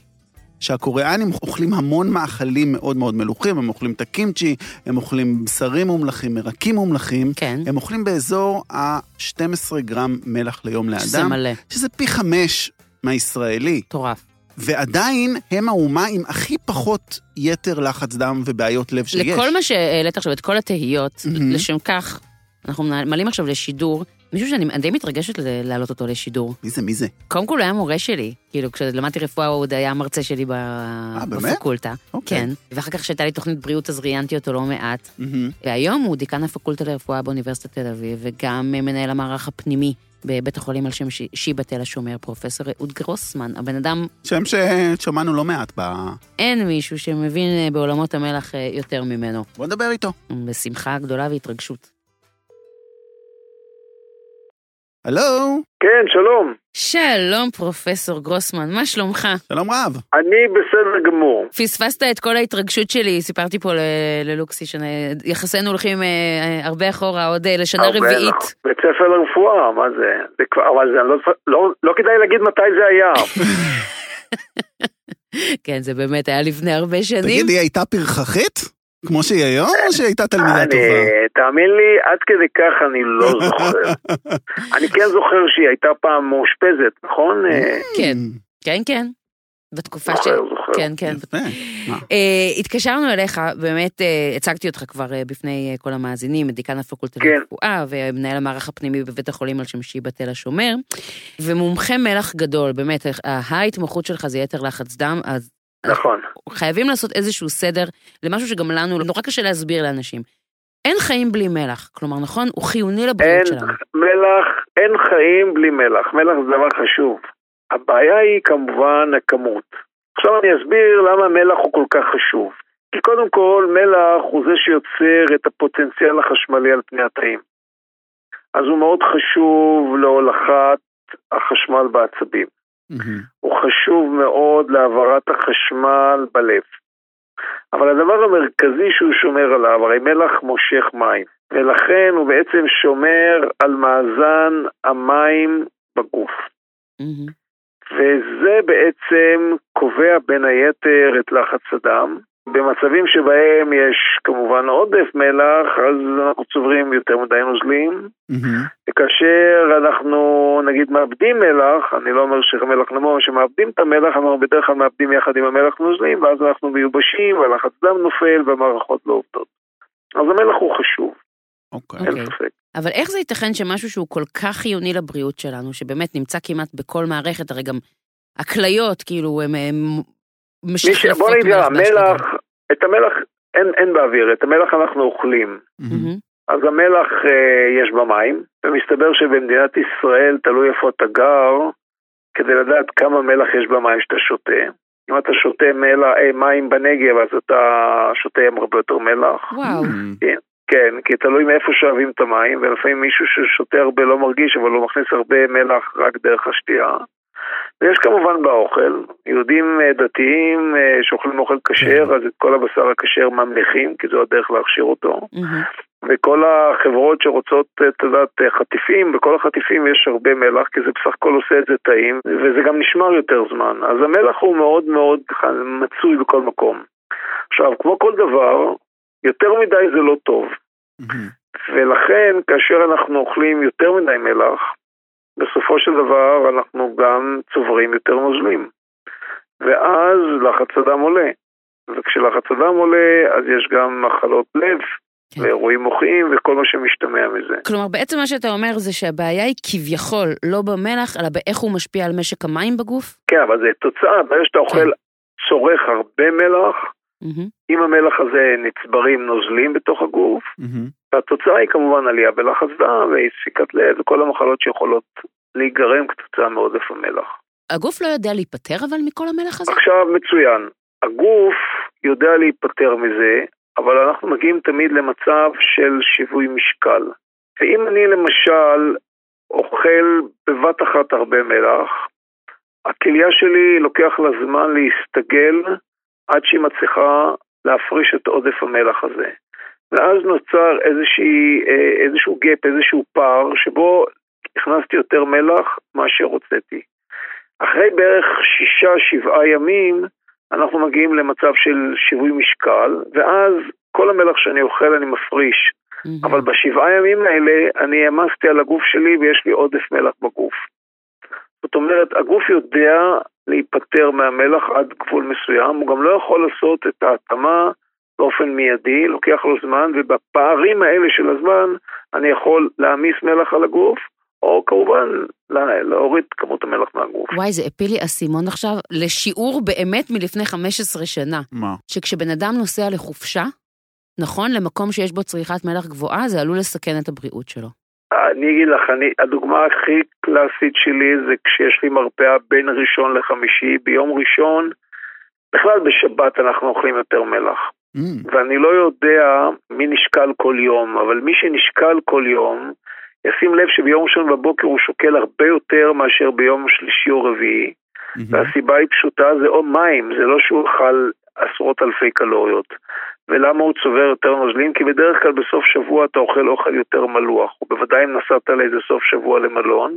שהקוריאנים אוכלים המון מאכלים מאוד מאוד מלוכים, הם אוכלים את הקימצ'י, הם אוכלים בשרים מומלכים, מרקים מומלכים, כן. הם אוכלים באזור ה-12 גרם מלח ליום לאדם, שזה מלא, שזה פי חמש מהישראלי, מטורף. ועדיין הם האומה עם הכי פחות יתר לחץ דם ובעיות לב שיש. לכל מה שהעלית עכשיו, את כל התהיות, מהמם. לשם כך, אנחנו מעלים עכשיו לשידור, מישהו שאני די מתרגשת להעלות אותו לשידור. מי זה, מי זה? קודם כל הוא היה מורה שלי, כאילו כשלמדתי רפואה הוא עוד היה מרצה שלי ב... אה, באמת? בפקולטה. אוקיי. כן, ואחר כך כשהייתה לי תוכנית בריאות אז ראיינתי אותו לא מעט. מהמם. והיום הוא דיקן הפקולטה לרפואה באוניברסיטת תל אביב, וגם מנהל המערך הפנימי בבית החולים על שם ש- שיבא תל השומר, פרופסור אהוד גרוסמן. הבן אדם, שם ששמענו לא מעט ב... אין מישהו שמבין אה, בעולמות המלח אה, יותר ממנו. בוא נדבר איתו. בשמחה גדולה והתרגשות. הלו, כן, שלום. שלום, פרופסור גרוסמן, מה שלומך? שלום רב. אני בסדר גמור. פספסת את כל ההתרגשות שלי, סיפרתי פה ל- ללוקסי שיחסינו הולכים אה, אה, הרבה אחורה, עוד אה, לשנה הרבה, רביעית. נכון. בית ספר לרפואה, מה זה? זה כבר, אבל זה לא, לא, לא כדאי להגיד מתי זה היה. כן, זה באמת היה לפני הרבה שנים. תגידי, היא הייתה פרחחית? כמו שהיא היום, או שהייתה תלמידה אני- טובה? תאמין לי, עד כדי כך אני לא זוכר. אני כן זוכר שהיא הייתה פעם מאושפזת, נכון? אה, כן, כן, כן. בתקופה ש... כן, כן. אה, התקשרנו אליך, באמת אה, הצגתי אותך כבר אה, בפני אה, כל המאזינים, דיקן הפקולטה כן. לרפואה, ומנהל המערך הפנימי בבית החולים על שם שיבא תל השומר, ומומחה מלח גדול, באמת, אה, ההתמחות שלך זה יתר לחץ דם, אז נכון. חייבים לעשות איזשהו סדר למשהו שגם לנו, נורא קשה להסביר לאנשים. אין חיים בלי מלח, כלומר, נכון? הוא חיוני אין לבריאות שלנו. מלח, אין חיים בלי מלח. מלח זה דבר חשוב. הבעיה היא כמובן הכמות. עכשיו אני אסביר למה מלח הוא כל כך חשוב. כי קודם כל, מלח הוא זה שיוצר את הפוטנציאל החשמלי על פני התאים. אז הוא מאוד חשוב להולכת החשמל בעצבים. מהמם. הוא חשוב מאוד להעברת החשמל בלב. אבל הדבר המרכזי שהוא שומר עליו, הרי מלח מושך מים, ולכן הוא בעצם שומר על מאזן המים בגוף. מהמם. וזה בעצם קובע בין היתר את לחץ הדם. במצבים שבהם יש כמובן עודף מלח, אז אנחנו צוברים יותר מדי נוזלים, מהמם. וכאשר אנחנו נגיד מאבדים מלח, אני לא אומר שמלח נמוך, שמאבדים את המלח, אנחנו בדרך כלל מאבדים יחד עם המלח נוזלים, ואז אנחנו מיובשים, והלחץ דם נופל, והמערכות לא עובדות. אז המלח הוא חשוב, אוקיי. אין אוקיי. ספק. אבל איך זה ייתכן שמשהו שהוא כל כך חיוני לבריאות שלנו, שבאמת נמצא כמעט בכל מערכת, הרי גם הכליות, כאילו, הם. משחלפות בוא נגיד, מלח המלח. את המלח אין, אין באוויר, את המלח אנחנו אוכלים. מהמם. אז המלח אה, יש במים, ומסתבר שבמדינת ישראל, תלוי איפה אתה גר, כדי לדעת כמה מלח יש במים שאתה שותה. אם אתה שותה מלח, אה, מים בנגב, אז אתה שותה הרבה יותר מלח. וואו. מהמם. כן, כי תלוי מאיפה שואבים את המים, ולפעמים מישהו ששותה הרבה לא מרגיש, אבל הוא מכניס הרבה מלח רק דרך השתייה. ויש כמובן באוכל, יהודים אה, דתיים אה, שאוכלים אוכל כשר, אז את כל הבשר הכשר ממליכים, כי זו הדרך להכשיר אותו. מהמם. וכל החברות שרוצות, את יודעת, חטיפים, בכל החטיפים יש הרבה מלח, כי זה בסך הכל עושה את זה טעים, וזה גם נשמר יותר זמן. אז המלח הוא מאוד מאוד מצוי בכל מקום. עכשיו, כמו כל דבר, יותר מדי זה לא טוב. מהמם. ולכן, כאשר אנחנו אוכלים יותר מדי מלח, בסופו של דבר אנחנו גם צוברים יותר נוזלים. ואז לחץ הדם עולה. וכשלחץ הדם עולה, אז יש גם מחלות לב, כן. ואירועים מוחיים, וכל מה שמשתמע מזה. כלומר, בעצם מה שאתה אומר זה שהבעיה היא כביכול לא במלח, אלא באיך הוא משפיע על משק המים בגוף? כן, אבל זה תוצאה, ברגע שאתה אוכל, צורך הרבה מלח, מהמם. עם המלח הזה נצברים נוזלים בתוך הגוף, מהמם. והתוצאה היא כמובן עלייה בלחץ דם ואי ספיקת לב וכל המחלות שיכולות להיגרם כתוצאה מעודף המלח. הגוף לא יודע להיפטר אבל מכל המלח הזה? עכשיו מצוין, הגוף יודע להיפטר מזה, אבל אנחנו מגיעים תמיד למצב של שיווי משקל. ואם אני למשל אוכל בבת אחת הרבה מלח, הכליה שלי לוקח לה זמן להסתגל עד שהיא מצליחה להפריש את עודף המלח הזה. ואז נוצר איזושהי, אה, איזשהו גאפ, איזשהו פער, שבו הכנסתי יותר מלח מאשר הוצאתי. אחרי בערך שישה, שבעה ימים, אנחנו מגיעים למצב של שיווי משקל, ואז כל המלח שאני אוכל אני מפריש. מהמם. אבל בשבעה ימים האלה אני העמסתי על הגוף שלי ויש לי עודף מלח בגוף. זאת אומרת, הגוף יודע להיפטר מהמלח עד גבול מסוים, הוא גם לא יכול לעשות את ההתאמה באופן מיידי, לוקח לו זמן, ובפערים האלה של הזמן אני יכול להעמיס מלח על הגוף, או כמובן לה- להוריד את כמות המלח מהגוף. וואי, זה הפיל לי אסימון עכשיו לשיעור באמת מלפני 15 שנה. מה? שכשבן אדם נוסע לחופשה, נכון, למקום שיש בו צריכת מלח גבוהה, זה עלול לסכן את הבריאות שלו. אני אגיד לך, אני, הדוגמה הכי קלאסית שלי זה כשיש לי מרפאה בין ראשון לחמישי, ביום ראשון, בכלל בשבת אנחנו אוכלים יותר מלח. מהמם. ואני לא יודע מי נשקל כל יום, אבל מי שנשקל כל יום, ישים לב שביום ראשון בבוקר הוא שוקל הרבה יותר מאשר ביום שלישי או רביעי. מהמם. והסיבה היא פשוטה, זה או מים, זה לא שהוא אכל עשרות אלפי קלוריות. ולמה הוא צובר יותר נוזלים? כי בדרך כלל בסוף שבוע אתה אוכל אוכל יותר מלוח, ובוודאי אם נסעת לאיזה סוף שבוע למלון,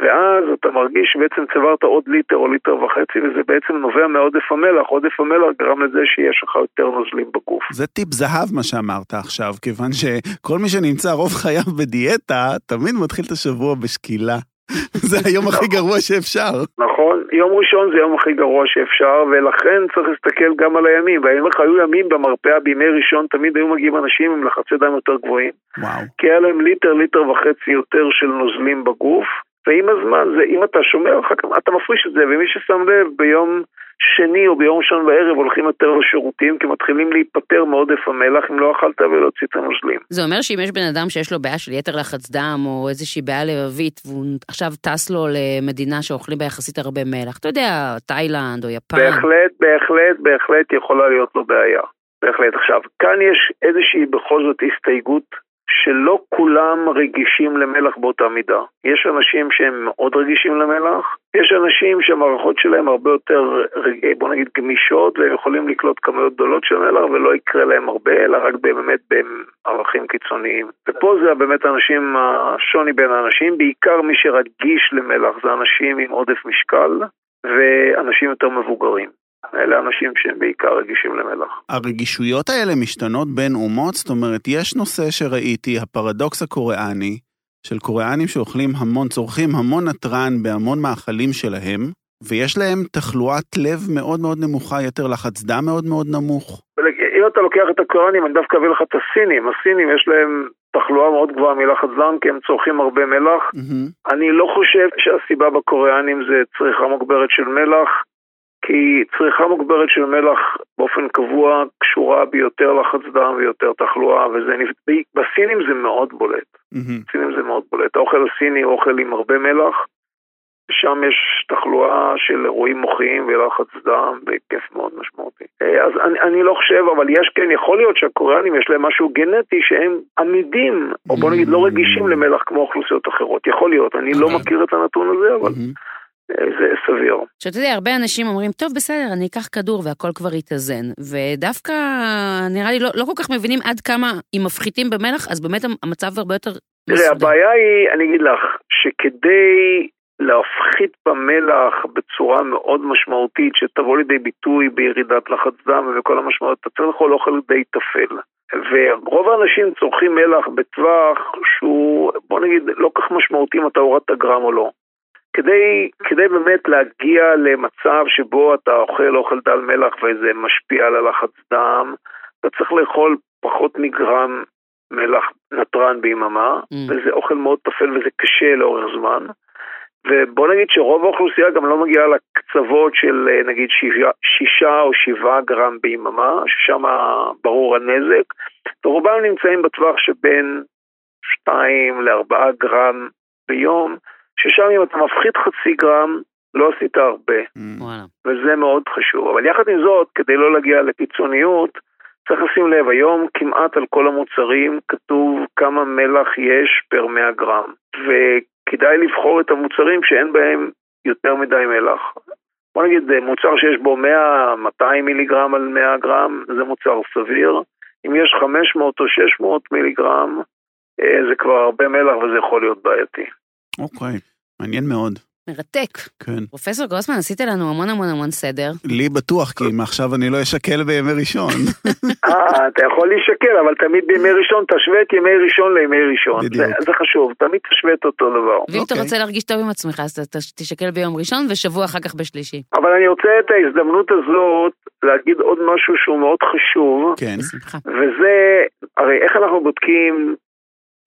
ואז אתה מרגיש שבעצם צברת עוד ליטר או ליטר וחצי, וזה בעצם נובע מעודף המלח. עודף המלח גרם לזה שיש לך יותר נוזלים בגוף. זה טיפ זהב מה שאמרת עכשיו, כיוון שכל מי שנמצא רוב חייו בדיאטה, תמיד מתחיל את השבוע בשקילה. זה היום הכי גרוע שאפשר. נכון, יום ראשון זה היום הכי גרוע שאפשר, ולכן צריך להסתכל גם על הימים. והאם לך היו ימים במרפאה בימי ראשון, תמיד היו מגיעים אנשים עם לחצי דם יותר גבוהים. וואו. כי היה להם ליטר, ליטר וחצי יותר של נוזלים בגוף, ועם הזמן, זה, אם אתה שומר, אחר כך אתה מפריש את זה, ומי ששם לב, ביום שני או ביום ראשון בערב הולכים יותר לשירותים, כי מתחילים להיפטר מעודף המלח אם לא אכלת ולהוציא את הנוזלים. זה אומר שאם יש בן אדם שיש לו בעיה של יתר לחץ דם, או איזושהי בעיה לבבית, והוא עכשיו טס לו למדינה שאוכלים בה יחסית הרבה מלח, אתה יודע, תאילנד או יפן. בהחלט, בהחלט, בהחלט יכולה להיות לו בעיה. בהחלט. עכשיו, כאן יש איזושהי בכל זאת הסתייגות שלא כולם רגישים למלח באותה מידה. יש אנשים שהם מאוד רגישים למלח, יש אנשים שהמערכות שלהם הרבה יותר, בוא נגיד, גמישות, והם יכולים לקלוט כמויות גדולות של מלח ולא יקרה להם הרבה, אלא רק באמת בערכים קיצוניים. ופה זה באמת האנשים, השוני בין האנשים, בעיקר מי שרגיש למלח זה אנשים עם עודף משקל ואנשים יותר מבוגרים. אלה אנשים שהם בעיקר רגישים למלח. הרגישויות האלה משתנות בין אומות? זאת אומרת, יש נושא שראיתי, הפרדוקס הקוריאני, של קוריאנים שאוכלים המון, צורכים המון נתרן בהמון מאכלים שלהם, ויש להם תחלואת לב מאוד מאוד נמוכה, יותר לחץ דם מאוד מאוד נמוך. אם אתה לוקח את הקוריאנים, אני דווקא אביא לך את הסינים. הסינים יש להם תחלואה מאוד גבוהה מלחץ דם, כי הם צורכים הרבה מלח. Mm-hmm. אני לא חושב שהסיבה בקוריאנים זה צריכה מוגברת של מלח. כי צריכה מוגברת של מלח באופן קבוע קשורה ביותר לחץ דם ויותר תחלואה, וזה נפ... בסינים זה מאוד בולט. Mm-hmm. בסינים זה מאוד בולט. האוכל הסיני הוא אוכל עם הרבה מלח, ושם יש תחלואה של אירועים מוחיים ולחץ דם בהיקף מאוד משמעותי. אה, אז אני, אני לא חושב, אבל יש כן, יכול להיות שהקוריאנים יש להם משהו גנטי שהם עמידים, או בוא נגיד לא רגישים למלח כמו אוכלוסיות אחרות. יכול להיות, אני. לא אוקיי. מכיר את הנתון הזה, אבל... Mm-hmm. זה סביר. שאתה יודע, הרבה אנשים אומרים, טוב, בסדר, אני אקח כדור והכל כבר יתאזן. ודווקא, נראה לי, לא, לא כל כך מבינים עד כמה, אם מפחיתים במלח, אז באמת המצב הרבה יותר מסודר. תראה, הבעיה היא, אני אגיד לך, שכדי להפחית במלח בצורה מאוד משמעותית, שתבוא לידי ביטוי בירידת לחץ דם ובכל המשמעות, אתה צריך לאכול אוכל די טפל. ורוב האנשים צורכים מלח בטווח שהוא, בוא נגיד, לא כך משמעותי אם אתה הורדת גרם או לא. כדי, כדי באמת להגיע למצב שבו אתה אוכל אוכל דל מלח וזה משפיע על הלחץ דם, אתה צריך לאכול פחות מגרם מלח נתרן ביממה, mm. וזה אוכל מאוד טפל וזה קשה לאורך זמן. ובוא נגיד שרוב האוכלוסייה גם לא מגיעה לקצוות של נגיד שישה, שישה או שבעה גרם ביממה, ששם ברור הנזק, ורובם נמצאים בטווח שבין שתיים לארבעה גרם ביום, ששם אם אתה מפחית חצי גרם, לא עשית הרבה. Mm. וזה מאוד חשוב. אבל יחד עם זאת, כדי לא להגיע לקיצוניות, צריך לשים לב, היום כמעט על כל המוצרים כתוב כמה מלח יש פר 100 גרם. וכדאי לבחור את המוצרים שאין בהם יותר מדי מלח. בוא נגיד, מוצר שיש בו 100-200 מיליגרם על 100 גרם, זה מוצר סביר. אם יש 500 או 600 מיליגרם, אה, זה כבר הרבה מלח וזה יכול להיות בעייתי. אוקיי, מעניין מאוד. מרתק. כן. פרופסור גרוסמן, עשית לנו המון המון המון סדר. לי בטוח, כי מעכשיו אני לא אשקל בימי ראשון. אה, אתה יכול להישקל, אבל תמיד בימי ראשון תשווה את ימי ראשון לימי ראשון. בדיוק. זה, זה חשוב, תמיד תשווה את אותו דבר. ואם אתה אוקיי. רוצה להרגיש טוב עם עצמך, אז אתה תשקל ביום ראשון ושבוע אחר כך בשלישי. אבל אני רוצה את ההזדמנות הזאת להגיד עוד משהו שהוא מאוד חשוב. כן. בשמחה. וזה, הרי איך אנחנו בודקים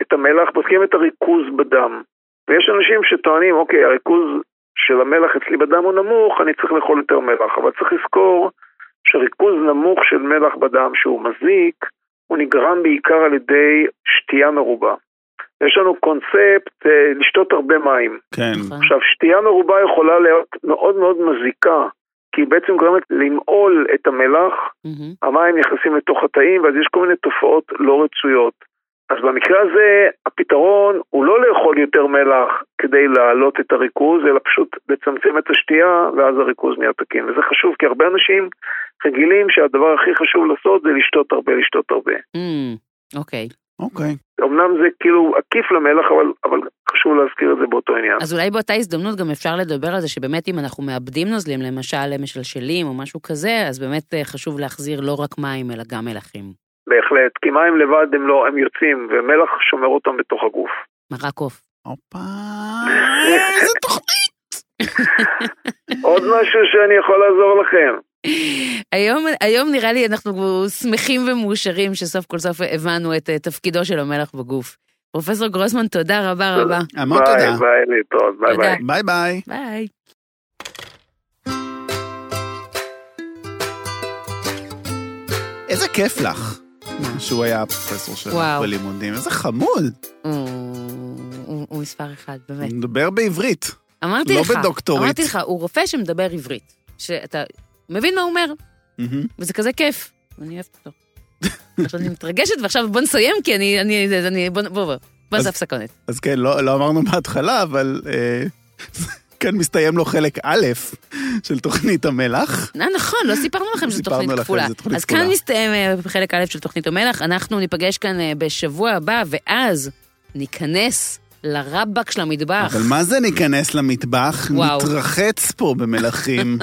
את המלח? בודקים את הריכוז בדם. ויש אנשים שטוענים, אוקיי, הריכוז של המלח אצלי בדם הוא נמוך, אני צריך לאכול יותר מלח. אבל צריך לזכור שריכוז נמוך של מלח בדם שהוא מזיק, הוא נגרם בעיקר על ידי שתייה מרובה. יש לנו קונספט אה, לשתות הרבה מים. כן. נכון. עכשיו, שתייה מרובה יכולה להיות מאוד מאוד מזיקה, כי היא בעצם גורמת למעול את המלח, Mm-hmm. המים נכנסים לתוך התאים, ואז יש כל מיני תופעות לא רצויות. אז במקרה הזה הפתרון הוא לא לאכול יותר מלח כדי להעלות את הריכוז, אלא פשוט לצמצם את השתייה ואז הריכוז נהיה תקין. וזה חשוב כי הרבה אנשים רגילים שהדבר הכי חשוב לעשות זה לשתות הרבה, לשתות הרבה. אוקיי. אוקיי. אמנם זה כאילו עקיף למלח, אבל, אבל חשוב להזכיר את זה באותו עניין. אז אולי באותה הזדמנות גם אפשר לדבר על זה שבאמת אם אנחנו מאבדים נוזלים, למשל משלשלים או משהו כזה, אז באמת אה, חשוב להחזיר לא רק מים אלא גם מלחים. בהחלט, כי מים לבד הם לא, הם יוצאים, ומלח שומר אותם בתוך הגוף. מרק עוף. הופה, איזה תוכנית. עוד משהו שאני יכול לעזור לכם. היום, היום נראה לי אנחנו שמחים ומאושרים שסוף כל סוף הבנו את אה, תפקידו של המלח בגוף. פרופסור גרוסמן, תודה רבה רבה. המון ביי, תודה. ביי, להתראות, ביי תודה. ביי. ביי ביי. ביי. איזה כיף לך. שהוא היה הפרופסור שלך וואו. בלימודים, איזה חמוד. הוא, מספר אחד, באמת. הוא מדבר בעברית. אמרתי לא לך, בדוקטורית. אמרתי לך, הוא רופא שמדבר עברית. שאתה מבין מה הוא אומר. וזה כזה כיף. אני אוהבת אותו. עכשיו אני מתרגשת, ועכשיו בוא נסיים, כי אני, אני, אני, בוא, בוא, בוא, בוא נעשה הפסקונת. אז כן, לא לא אמרנו בהתחלה, אבל אה, כאן מסתיים לו חלק א' של תוכנית המלח. אה, נכון, לא סיפרנו לכם שזו תוכנית כפולה. אז. כאן מסתיים אה, חלק א' של תוכנית המלח, אנחנו ניפגש כאן אה, בשבוע הבא, ואז ניכנס לרבאק של המטבח. אבל מה זה ניכנס למטבח? וואו. נתרחץ פה במלחים.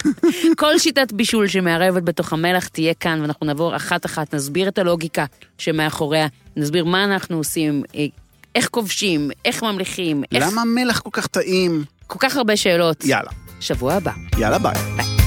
כל שיטת בישול שמערבת בתוך המלח תהיה כאן, ואנחנו נעבור אחת-אחת, נסביר את הלוגיקה שמאחוריה, נסביר מה אנחנו עושים, איך כובשים, איך ממליכים, איך... למה המלח כל כך טעים? כל כך הרבה שאלות. יאללה, שבוע הבא. יאללה ביי. ביי.